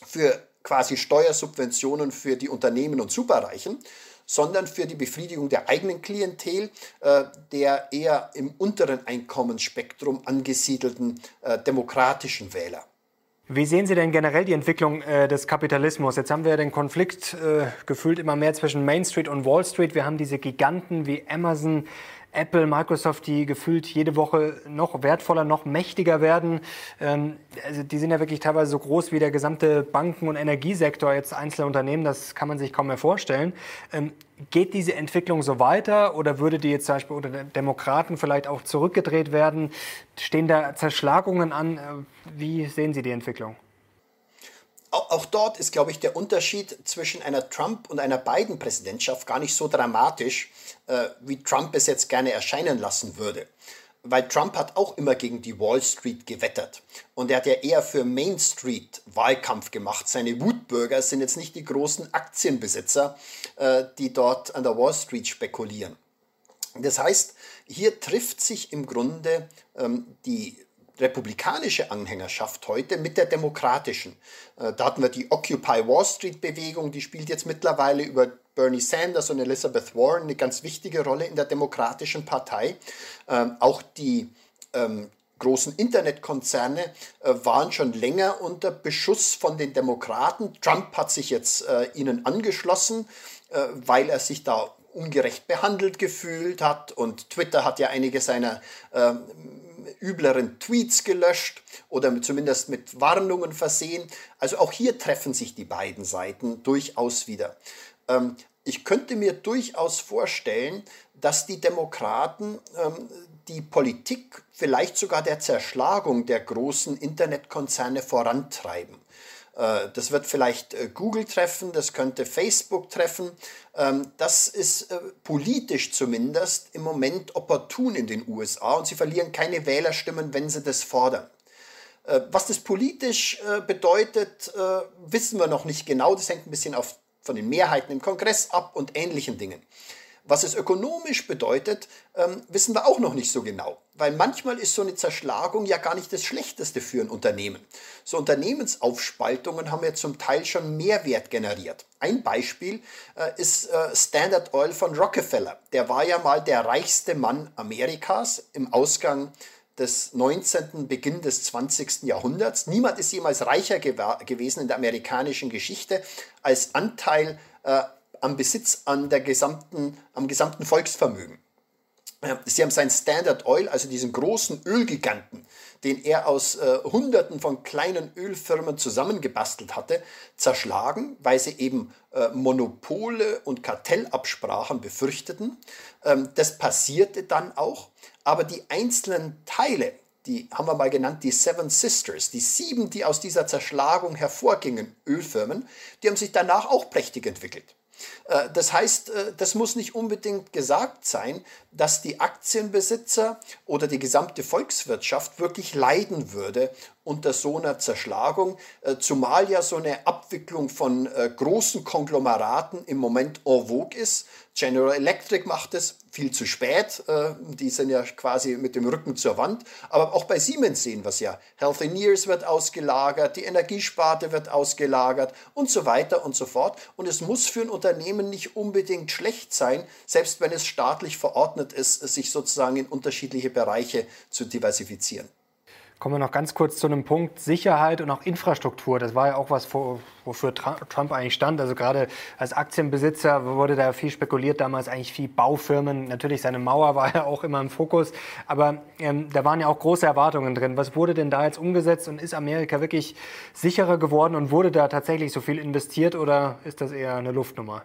für quasi Steuersubventionen für die Unternehmen und Superreichen, sondern für die Befriedigung der eigenen Klientel, der eher im unteren Einkommensspektrum angesiedelten demokratischen Wähler. Wie sehen Sie denn generell die Entwicklung äh, des Kapitalismus? Jetzt haben wir den Konflikt äh, gefühlt immer mehr zwischen Main Street und Wall Street. Wir haben diese Giganten wie Amazon, Apple, Microsoft, die gefühlt jede Woche noch wertvoller, noch mächtiger werden. Ähm, also die sind ja wirklich teilweise so groß wie der gesamte Banken- und Energiesektor, jetzt einzelne Unternehmen, das kann man sich kaum mehr vorstellen. Ähm, geht diese Entwicklung so weiter oder würde die jetzt zum Beispiel unter Demokraten vielleicht auch zurückgedreht werden? Stehen da Zerschlagungen an? Äh, wie sehen Sie die Entwicklung? Auch, dort ist, glaube ich, der Unterschied zwischen einer Trump- und einer Biden-Präsidentschaft gar nicht so dramatisch, äh, wie Trump es jetzt gerne erscheinen lassen würde. Weil Trump hat auch immer gegen die Wall Street gewettert. Und er hat ja eher für Main Street Wahlkampf gemacht. Seine Wutbürger sind jetzt nicht die großen Aktienbesitzer, äh, die dort an der Wall Street spekulieren. Das heißt, hier trifft sich im Grunde ähm, die republikanische Anhängerschaft heute mit der demokratischen. Äh, da hatten wir die Occupy Wall Street Bewegung, die spielt jetzt mittlerweile über Bernie Sanders und Elizabeth Warren eine ganz wichtige Rolle in der demokratischen Partei. Ähm, auch die ähm, großen Internetkonzerne äh, waren schon länger unter Beschuss von den Demokraten. Trump hat sich jetzt äh, ihnen angeschlossen, weil er sich da ungerecht behandelt gefühlt hat und Twitter hat ja einige seiner ähm, übleren Tweets gelöscht oder zumindest mit Warnungen versehen. Also auch hier treffen sich die beiden Seiten durchaus wieder. Ähm, ich könnte mir durchaus vorstellen, dass die Demokraten ähm, die Politik vielleicht sogar der Zerschlagung der großen Internetkonzerne vorantreiben. Äh, das wird vielleicht äh, Google treffen, das könnte Facebook treffen. Ähm, das ist äh, politisch zumindest im Moment opportun in den USA und sie verlieren keine Wählerstimmen, wenn sie das fordern. Was das politisch bedeutet, wissen wir noch nicht genau. Das hängt ein bisschen von den Mehrheiten im Kongress ab und ähnlichen Dingen. Was es ökonomisch bedeutet, ähm, wissen wir auch noch nicht so genau. Weil manchmal ist so eine Zerschlagung ja gar nicht das Schlechteste für ein Unternehmen. So Unternehmensaufspaltungen haben ja zum Teil schon Mehrwert generiert. Ein Beispiel äh, ist äh, Standard Oil von Rockefeller. Der war ja mal der reichste Mann Amerikas im Ausgang des 19., Beginn des 20. Jahrhunderts. Niemand ist jemals reicher gewesen in der amerikanischen Geschichte als Anteil äh, am Besitz an der gesamten, am gesamten Volksvermögen. Sie haben sein Standard Oil, also diesen großen Ölgiganten, den er aus äh, Hunderten von kleinen Ölfirmen zusammengebastelt hatte, zerschlagen, weil sie eben äh, Monopole und Kartellabsprachen befürchteten. Ähm, das passierte dann auch, aber die einzelnen Teile, die haben wir mal genannt, die Seven Sisters, die sieben, die aus dieser Zerschlagung hervorgingen, Ölfirmen, die haben sich danach auch prächtig entwickelt. Äh, das heißt, äh, das muss nicht unbedingt gesagt sein, dass die Aktienbesitzer oder die gesamte Volkswirtschaft wirklich leiden würde unter so einer Zerschlagung, äh, zumal ja so eine Abwicklung von großen Konglomeraten im Moment en vogue ist. General Electric macht es viel zu spät, die sind ja quasi mit dem Rücken zur Wand, aber auch bei Siemens sehen wir es ja. Healthineers wird ausgelagert, die Energiesparte wird ausgelagert und so weiter und so fort. Und es muss für ein Unternehmen nicht unbedingt schlecht sein, selbst wenn es staatlich verordnet ist, sich sozusagen in unterschiedliche Bereiche zu diversifizieren. Kommen wir noch ganz kurz zu einem Punkt Sicherheit und auch Infrastruktur. Das war ja auch was, wofür Trump eigentlich stand. Also gerade als Aktienbesitzer wurde da viel spekuliert, damals eigentlich viel Baufirmen. Natürlich seine Mauer war ja auch immer im Fokus, aber ähm, da waren ja auch große Erwartungen drin. Was wurde denn da jetzt umgesetzt und ist Amerika wirklich sicherer geworden und wurde da tatsächlich so viel investiert oder ist das eher eine Luftnummer?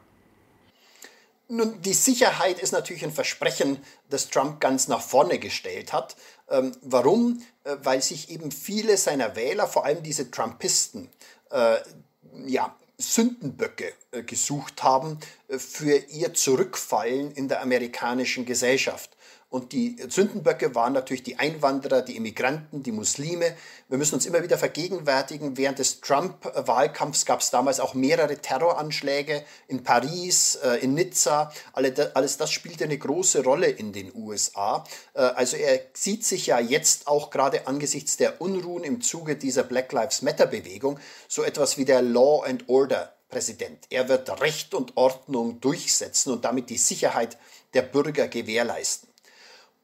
Nun, die Sicherheit ist natürlich ein Versprechen, das Trump ganz nach vorne gestellt hat. Ähm, warum? Äh, weil sich eben viele seiner Wähler, vor allem diese Trumpisten, äh, ja, Sündenböcke äh, gesucht haben äh, für ihr Zurückfallen in der amerikanischen Gesellschaft. Und die Sündenböcke waren natürlich die Einwanderer, die Immigranten, die Muslime. Wir müssen uns immer wieder vergegenwärtigen, während des Trump-Wahlkampfs gab es damals auch mehrere Terroranschläge in Paris, äh, in Nizza. Alles das spielte eine große Rolle in den USA. Äh, also er sieht sich ja jetzt auch gerade angesichts der Unruhen im Zuge dieser Black Lives Matter-Bewegung so etwas wie der Law and Order Präsident. Er wird Recht und Ordnung durchsetzen und damit die Sicherheit der Bürger gewährleisten.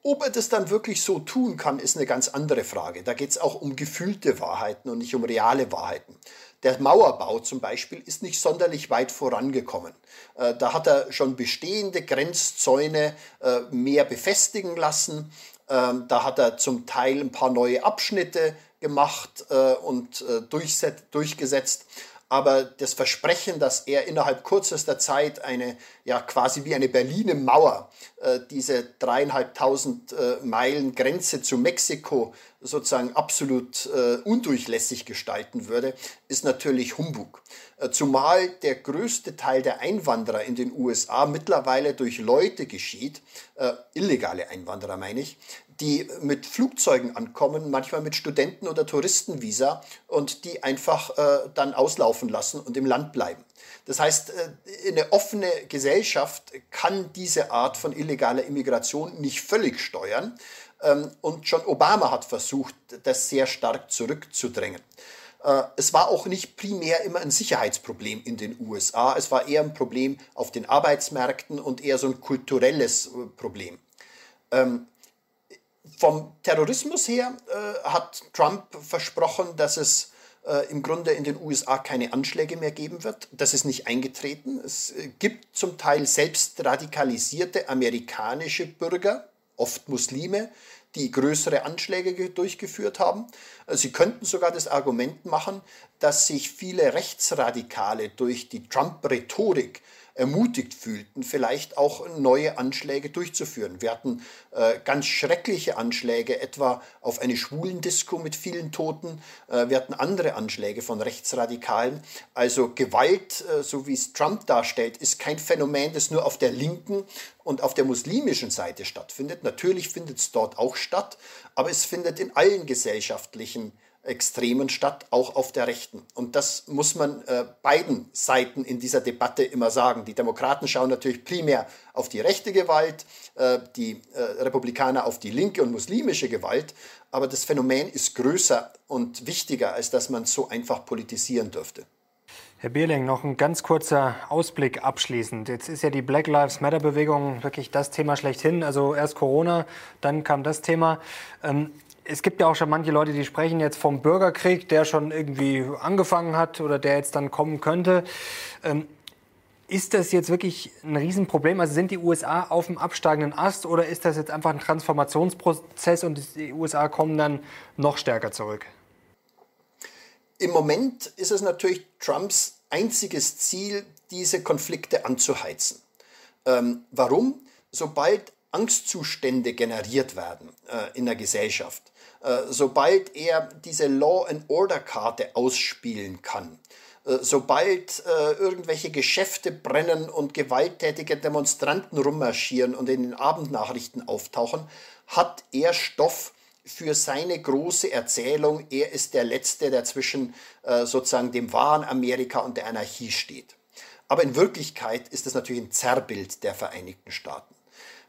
Ob er das dann wirklich so tun kann, ist eine ganz andere Frage. Da geht es auch um gefühlte Wahrheiten und nicht um reale Wahrheiten. Der Mauerbau zum Beispiel ist nicht sonderlich weit vorangekommen. Äh, da hat er schon bestehende Grenzzäune äh, mehr befestigen lassen. Ähm, da hat er zum Teil ein paar neue Abschnitte gemacht äh, und durchgesetzt aber das Versprechen, dass er innerhalb kürzester Zeit eine, ja quasi wie eine Berliner Mauer, äh, diese dreieinhalbtausend äh, Meilen Grenze zu Mexiko sozusagen absolut äh, undurchlässig gestalten würde, ist natürlich Humbug. Äh, zumal der größte Teil der Einwanderer in den USA mittlerweile durch Leute geschieht, äh, illegale Einwanderer meine ich, die mit Flugzeugen ankommen, manchmal mit Studenten- oder Touristenvisa und die einfach äh, dann auslaufen lassen und im Land bleiben. Das heißt, eine offene Gesellschaft kann diese Art von illegaler Immigration nicht völlig steuern. Ähm, und schon Obama hat versucht, das sehr stark zurückzudrängen. Äh, es war auch nicht primär immer ein Sicherheitsproblem in den USA. Es war eher ein Problem auf den Arbeitsmärkten und eher so ein kulturelles äh, Problem. Ähm, vom Terrorismus her äh, hat Trump versprochen, dass es äh, im Grunde in den USA keine Anschläge mehr geben wird. Das ist nicht eingetreten. Es äh, gibt zum Teil selbst radikalisierte amerikanische Bürger, oft Muslime, die größere Anschläge durchgeführt haben. Äh, sie könnten sogar das Argument machen, dass sich viele Rechtsradikale durch die Trump-Rhetorik ermutigt fühlten, vielleicht auch neue Anschläge durchzuführen. Wir hatten äh, ganz schreckliche Anschläge, etwa auf eine Schwulendisco mit vielen Toten. Äh, wir hatten andere Anschläge von Rechtsradikalen. Also Gewalt, äh, so wie es Trump darstellt, ist kein Phänomen, das nur auf der linken und auf der muslimischen Seite stattfindet. Natürlich findet es dort auch statt, aber es findet in allen gesellschaftlichen Extremen statt, auch auf der Rechten. Und das muss man äh, beiden Seiten in dieser Debatte immer sagen. Die Demokraten schauen natürlich primär auf die rechte Gewalt, äh, die äh, Republikaner auf die linke und muslimische Gewalt. Aber das Phänomen ist größer und wichtiger, als dass man so einfach politisieren dürfte. Herr Bierling, noch ein ganz kurzer Ausblick abschließend. Jetzt ist ja die Black Lives Matter Bewegung wirklich das Thema schlechthin. Also erst Corona, dann kam das Thema. Ähm, es gibt ja auch schon manche Leute, die sprechen jetzt vom Bürgerkrieg, der schon irgendwie angefangen hat oder der jetzt dann kommen könnte. Ähm, ist das jetzt wirklich ein Riesenproblem? Also sind die USA auf dem absteigenden Ast oder ist das jetzt einfach ein Transformationsprozess und die USA kommen dann noch stärker zurück? Im Moment ist es natürlich Trumps einziges Ziel, diese Konflikte anzuheizen. Ähm, warum? Sobald Angstzustände generiert werden äh, in der Gesellschaft, sobald er diese Law-and-Order-Karte ausspielen kann, äh, sobald äh, irgendwelche Geschäfte brennen und gewalttätige Demonstranten rummarschieren und in den Abendnachrichten auftauchen, hat er Stoff für seine große Erzählung, er ist der Letzte, der zwischen sozusagen dem wahren Amerika und der Anarchie steht. Aber in Wirklichkeit ist es natürlich ein Zerrbild der Vereinigten Staaten.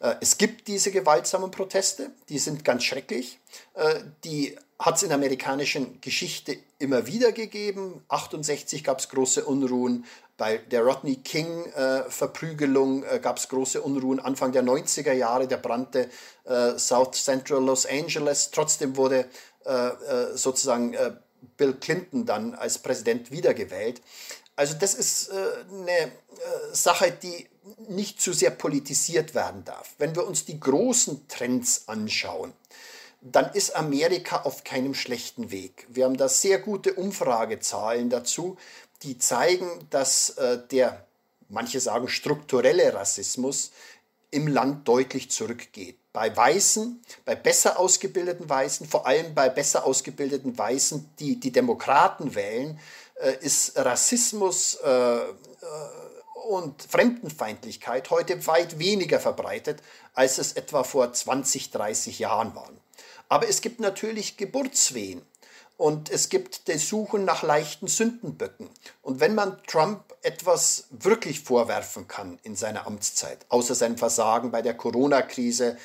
Äh, es gibt diese gewaltsamen Proteste, die sind ganz schrecklich. Äh, die hat es in der amerikanischen Geschichte immer wieder gegeben. 68 gab es große Unruhen. Bei der Rodney King-Verprügelung äh, gab es große Unruhen. Anfang der 90er Jahre, der brannte äh, South Central Los Angeles. Trotzdem wurde äh, äh sozusagen Bill Clinton dann als Präsident wiedergewählt. Also das ist eine Sache, die nicht zu sehr politisiert werden darf. Wenn wir uns die großen Trends anschauen, dann ist Amerika auf keinem schlechten Weg. Wir haben da sehr gute Umfragezahlen dazu, die zeigen, dass äh, der, manche sagen, strukturelle Rassismus im Land deutlich zurückgeht. Bei Weißen, bei besser ausgebildeten Weißen, vor allem bei besser ausgebildeten Weißen, die die Demokraten wählen, äh, ist Rassismus äh, äh und Fremdenfeindlichkeit heute weit weniger verbreitet, als es etwa vor 20, 30 Jahren waren. Aber es gibt natürlich Geburtswehen und es gibt die Suchen nach leichten Sündenböcken. Und wenn man Trump etwas wirklich vorwerfen kann in seiner Amtszeit, außer seinem Versagen bei der Corona-Krise,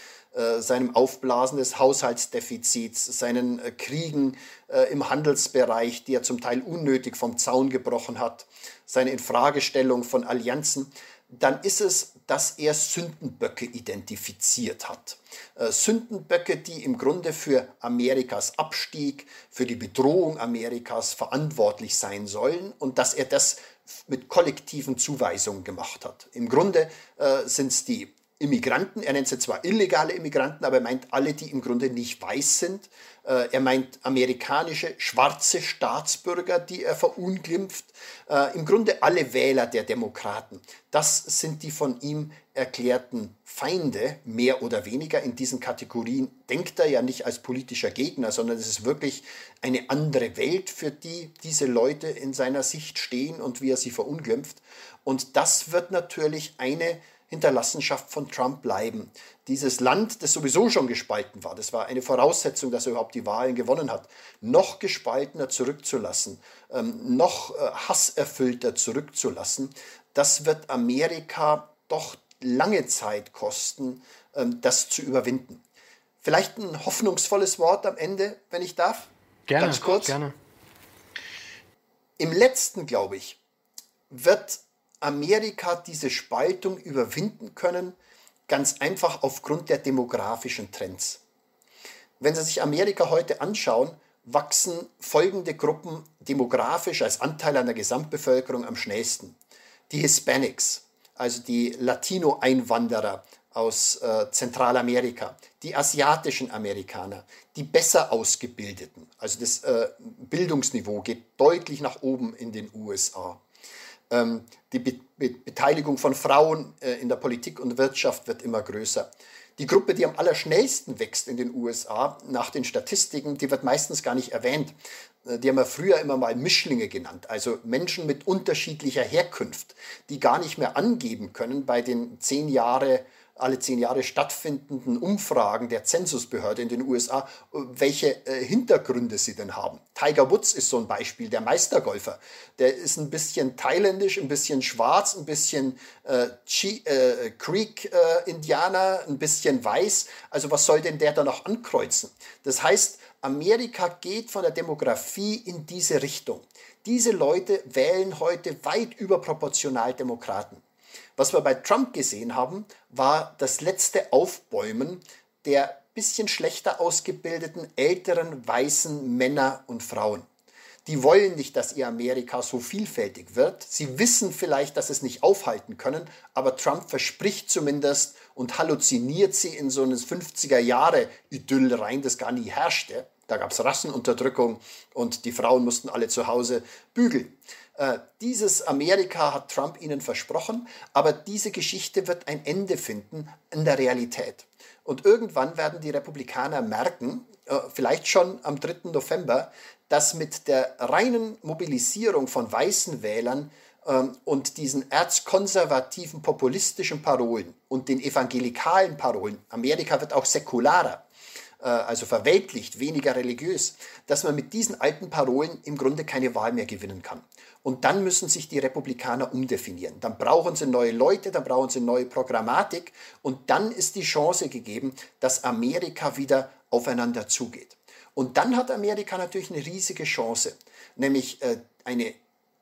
seinem Aufblasen des Haushaltsdefizits, seinen äh, Kriegen äh, im Handelsbereich, die er zum Teil unnötig vom Zaun gebrochen hat, seine Infragestellung von Allianzen, dann ist es, dass er Sündenböcke identifiziert hat. Sündenböcke, die im Grunde für Amerikas Abstieg, für die Bedrohung Amerikas verantwortlich sein sollen und dass er das mit kollektiven Zuweisungen gemacht hat. Im Grunde äh, sind es die Immigranten, er nennt sie zwar illegale Immigranten, aber er meint alle, die im Grunde nicht weiß sind. Äh, er meint amerikanische schwarze Staatsbürger, die er verunglimpft. Äh, Im Grunde alle Wähler der Demokraten. Das sind die von ihm erklärten Feinde, mehr oder weniger. In diesen Kategorien denkt er ja nicht als politischer Gegner, sondern es ist wirklich eine andere Welt, für die diese Leute in seiner Sicht stehen und wie er sie verunglimpft. Und das wird natürlich eine Hinterlassenschaft von Trump bleiben. Dieses Land, das sowieso schon gespalten war, das war eine Voraussetzung, dass er überhaupt die Wahlen gewonnen hat, noch gespaltener zurückzulassen, ähm, noch äh, hasserfüllter zurückzulassen, das wird Amerika doch lange Zeit kosten, ähm, das zu überwinden. Vielleicht ein hoffnungsvolles Wort am Ende, wenn ich darf? Gerne, Ganz kurz. Gerne. Im letzten, glaube ich, wird Amerika diese Spaltung überwinden können, ganz einfach aufgrund der demografischen Trends. Wenn Sie sich Amerika heute anschauen, wachsen folgende Gruppen demografisch als Anteil an der Gesamtbevölkerung am schnellsten. Die Hispanics, also die Latino-Einwanderer aus äh, Zentralamerika, die asiatischen Amerikaner, die besser ausgebildeten, also das äh, Bildungsniveau geht deutlich nach oben in den USA. Ähm, die Be Be Beteiligung von Frauen äh, in der Politik und Wirtschaft wird immer größer. Die Gruppe, die am allerschnellsten wächst in den USA, nach den Statistiken, die wird meistens gar nicht erwähnt. Äh, die haben wir früher immer mal Mischlinge genannt, also Menschen mit unterschiedlicher Herkunft, die gar nicht mehr angeben können bei den zehn Jahre alle zehn Jahre stattfindenden Umfragen der Zensusbehörde in den USA, welche äh, Hintergründe sie denn haben. Tiger Woods ist so ein Beispiel, der Meistergolfer. Der ist ein bisschen thailändisch, ein bisschen schwarz, ein bisschen äh, äh, Creek-Indianer, ein bisschen weiß. Also was soll denn der da noch ankreuzen? Das heißt, Amerika geht von der Demografie in diese Richtung. Diese Leute wählen heute weit überproportional Demokraten. Was wir bei Trump gesehen haben, war das letzte Aufbäumen der bisschen schlechter ausgebildeten älteren weißen Männer und Frauen. Die wollen nicht, dass ihr Amerika so vielfältig wird. Sie wissen vielleicht, dass sie es nicht aufhalten können, aber Trump verspricht zumindest und halluziniert sie in so ein 50er Jahre Idyll rein, das gar nie herrschte. Da gab es Rassenunterdrückung und die Frauen mussten alle zu Hause bügeln. Äh, dieses Amerika hat Trump ihnen versprochen, aber diese Geschichte wird ein Ende finden in der Realität. Und irgendwann werden die Republikaner merken, äh, vielleicht schon am 3. November, dass mit der reinen Mobilisierung von weißen Wählern ähm, und diesen erzkonservativen populistischen Parolen und den evangelikalen Parolen, Amerika wird auch säkularer, äh, also verweltlicht, weniger religiös, dass man mit diesen alten Parolen im Grunde keine Wahl mehr gewinnen kann. Und dann müssen sich die Republikaner umdefinieren. Dann brauchen sie neue Leute, dann brauchen sie neue Programmatik und dann ist die Chance gegeben, dass Amerika wieder aufeinander zugeht. Und dann hat Amerika natürlich eine riesige Chance, nämlich äh, eine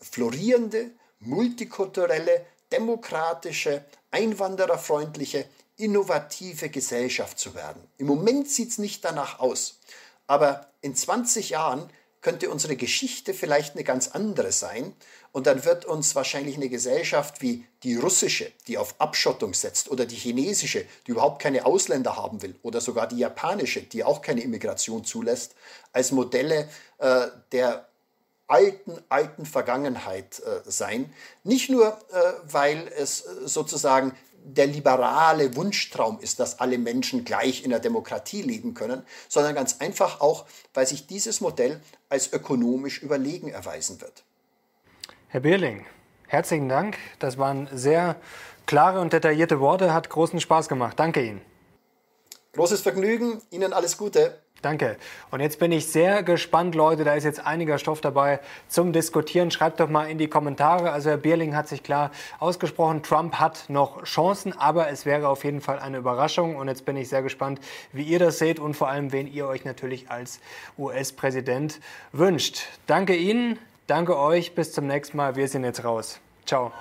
florierende, multikulturelle, demokratische, einwandererfreundliche, innovative Gesellschaft zu werden. Im Moment sieht es nicht danach aus, aber in 20 Jahren könnte unsere Geschichte vielleicht eine ganz andere sein. Und dann wird uns wahrscheinlich eine Gesellschaft wie die russische, die auf Abschottung setzt, oder die chinesische, die überhaupt keine Ausländer haben will, oder sogar die japanische, die auch keine Immigration zulässt, als Modelle äh, der alten, alten Vergangenheit äh, sein. Nicht nur, äh, weil es äh, sozusagen der liberale Wunschtraum ist, dass alle Menschen gleich in der Demokratie leben können, sondern ganz einfach auch, weil sich dieses Modell als ökonomisch überlegen erweisen wird. Herr Bierling, herzlichen Dank. Das waren sehr klare und detaillierte Worte. Hat großen Spaß gemacht. Danke Ihnen. Großes Vergnügen. Ihnen alles Gute. Danke. Und jetzt bin ich sehr gespannt, Leute. Da ist jetzt einiger Stoff dabei zum Diskutieren. Schreibt doch mal in die Kommentare. Also Herr Bierling hat sich klar ausgesprochen. Trump hat noch Chancen, aber es wäre auf jeden Fall eine Überraschung. Und jetzt bin ich sehr gespannt, wie ihr das seht und vor allem, wen ihr euch natürlich als US-Präsident wünscht. Danke Ihnen. Danke euch. Bis zum nächsten Mal. Wir sind jetzt raus. Ciao.